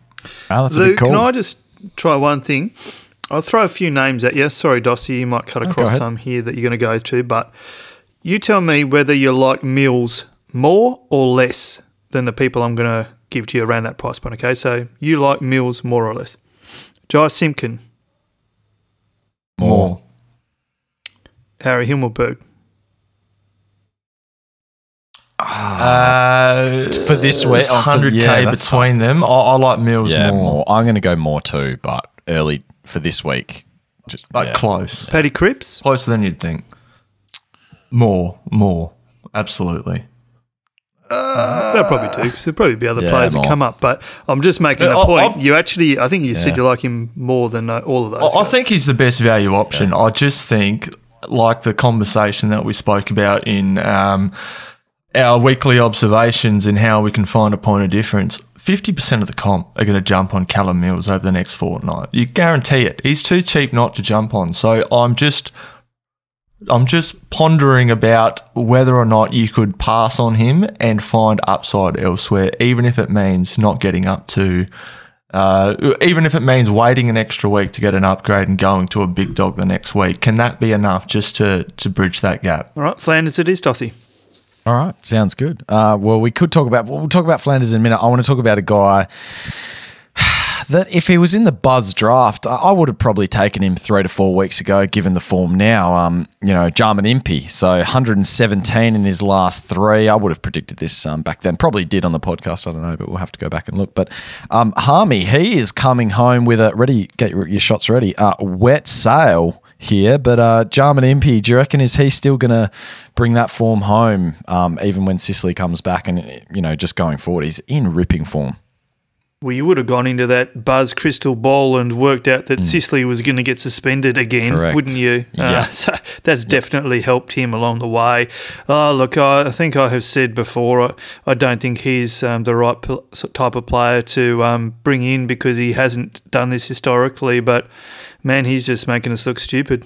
Oh, that's a cool. can I just try one thing? I'll throw a few names at you. Sorry, Dossie, you might cut across ahead. some here that you're going to go to, but you tell me whether you like Mills more or less than the people I'm going to give to you around that price point. Okay, so you like Mills more or less. Jye Simpkin, More. Harry Himmelberg, Uh, For this week- it's for- 100k yeah, that's between them. I, I like Mills yeah, more, more. I'm going to go more too, but early for this week. Just but yeah. close, Paddy Cripps. closer than you'd think. More, more, absolutely. They'll probably do because there'll probably be other Yeah, players that more. come up. But I'm just making Yeah, the point. I've- you actually, I think you said Yeah. you like him more than uh, all of I, those. I guys. think he's the best value option. I just think, like the conversation that we spoke about in um, our weekly observations and how we can find a point of difference. 50% of the comp are going to jump on Callum Mills over the next fortnight. You guarantee it. He's too cheap not to jump on. So I'm just I'm just pondering about whether or not you could pass on him and find upside elsewhere, even if it means not getting up to, uh, even if it means waiting an extra week to get an upgrade and going to a big dog the next week. Can that be enough just to to bridge that gap? All right, Flanders, it is Dossie. All right, sounds good. Uh, well, we could talk about we'll talk about Flanders in a minute. I want to talk about a guy that if he was in the Buzz draft, I would have probably taken him three to four weeks ago, given the form now. Um, you know, Jarman Impey, so 117 in his last three. I would have predicted this um, back then. Probably did on the podcast. I don't know, but we'll have to go back and look. But um, Harmey, he is coming home with a ready. Get your, your shots ready. Uh, wet sail here, but uh, Jarman Impey, do you reckon is he still going to bring that form home, um, even when Sicily comes back and you know just going forward? He's in ripping form. Well, you would have gone into that Buzz crystal ball and worked out that Sicily was going to get suspended again. Correct. wouldn't you? Yeah. Uh, so that's definitely helped him along the way. Oh, look, I, I think I have said before, I, I don't think he's um, the right type of player to um, bring in because he hasn't done this historically. But man, he's just making us look stupid.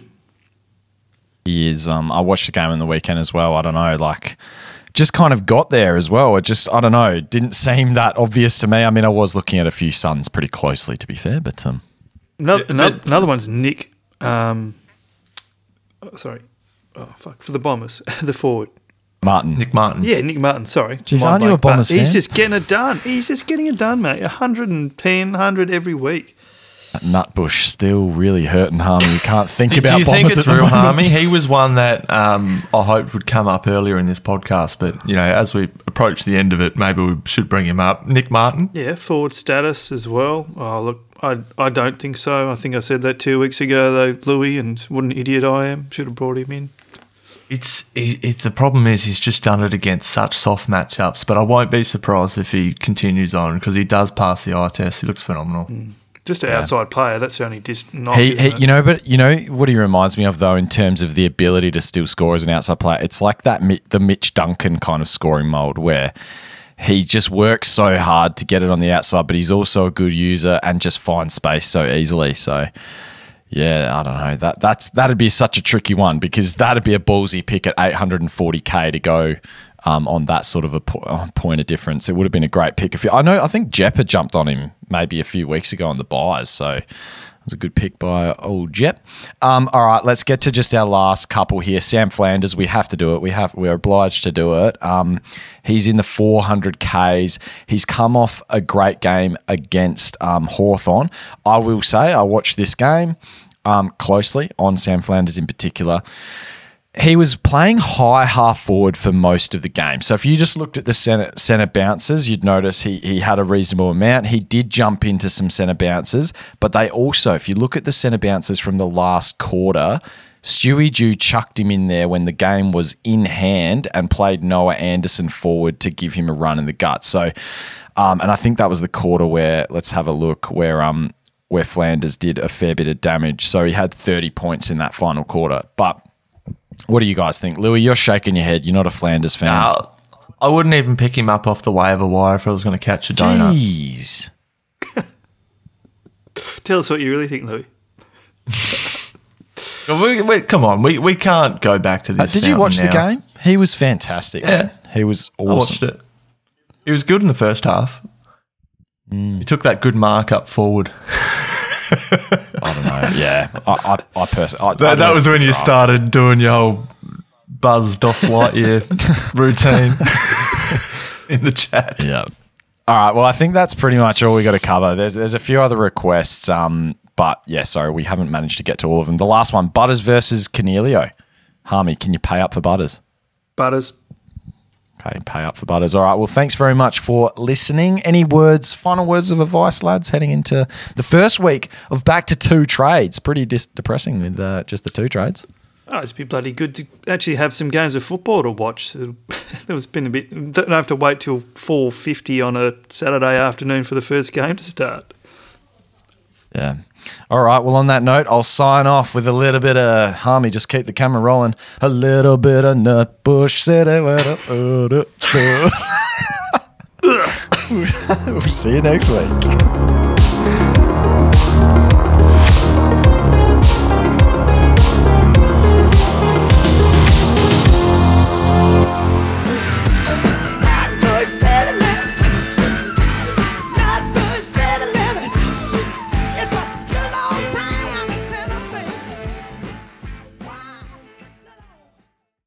He is. Um, I watched the game on the weekend as well. I don't know, like just kind of got there as well. It just, I don't know, didn't seem that obvious to me. I mean, I was looking at a few Suns pretty closely, to be fair, but um, Another, Yeah, another, another one's Nick. Um, oh, sorry. Oh, fuck. For the Bombers, the forward. Martin. Nick Martin. Yeah, Nick Martin, sorry. Jeez, aren't you a blank, but Bombers He's just getting it done. He's just getting it done, mate. 110, 100 every week. That Nutbush still really hurting Harmey. You can't think Do about you think Bombers it's at the real moment. Harmey? He was one that um, I hoped would come up earlier in this podcast, but you know, as we approach the end of it, maybe we should bring him up. Nick Martin. Yeah, forward status as well. Oh, look, I, I don't think so. I think I said that two weeks ago, though, Lewy, and what an idiot I am. Should have brought him in. It's, it, it's the problem is he's just done it against such soft matchups, but I won't be surprised if he continues on because he does pass the eye test. He looks phenomenal. Just an outside player. That's the only dis- knock. He, he, you know, but you know what he reminds me of though, in terms of the ability to still score as an outside player. It's like that the Mitch Duncan kind of scoring mold where he just works so hard to get it on the outside, but he's also a good user and just finds space so easily. So, yeah, I don't know that that's that'd be such a tricky one because that'd be a ballsy pick at 840k to go. Um, on that sort of a po- uh, point of difference, it would have been a great pick. If you, I know, I think Jep had jumped on him maybe a few weeks ago on the byes, so it was a good pick by old Jep. Um, all right, let's get to just our last couple here. Sam Flanders, we have to do it. We have we're obliged to do it. Um, he's in the 400 Ks. He's come off a great game against um, Hawthorn. I will say I watched this game um, closely on Sam Flanders in particular he was playing high half forward for most of the game. So if you just looked at the center center bounces, you'd notice he he had a reasonable amount. He did jump into some center bounces, but they also, if you look at the center bounces from the last quarter, Stewie Dew chucked him in there when the game was in hand and played Noah Anderson forward to give him a run in the gut. So, um, and I think that was the quarter where let's have a look where um where Flanders did a fair bit of damage. So he had 30 points in that final quarter, but what do you guys think? Lewy, you're shaking your head. You're not a Flanders fan. Uh, I wouldn't even pick him up off the waiver wire if I was going to catch a donut. Jeez. Tell us what you really think, Lewy. We, we, come on, we, we can't go back to Uh, this. did you fountain watch the game? He was fantastic. Yeah. man. He was awesome. I watched it. He was good in the first half. Mm. He took that good mark up forward. I don't know. Yeah. I, I, I personally. That, that was when you started doing your whole Buzz Dos Lightyear routine in the chat. Yeah. All right. Well, I think that's pretty much all we got to cover. There's there's a few other requests, um, but yeah, sorry, we haven't managed to get to all of them. The last one, Butters versus Cornelio. Harmey, can you pay up for Butters? Butters. Okay, pay up for Butters. All right. Well, thanks very much for listening. Any words, final words of advice, lads, heading into the first week of back to two trades? Pretty dis- depressing with uh, just the two trades. Oh, it's been bloody good to actually have some games of football to watch. It's been a bit. Don't have to wait till four fifty on a Saturday afternoon for the first game to start. Yeah. All right. Well, on that note, I'll sign off with a little bit of Harmey. Just keep the camera rolling. A little bit of Nutbush City. Uh, we'll see you next week.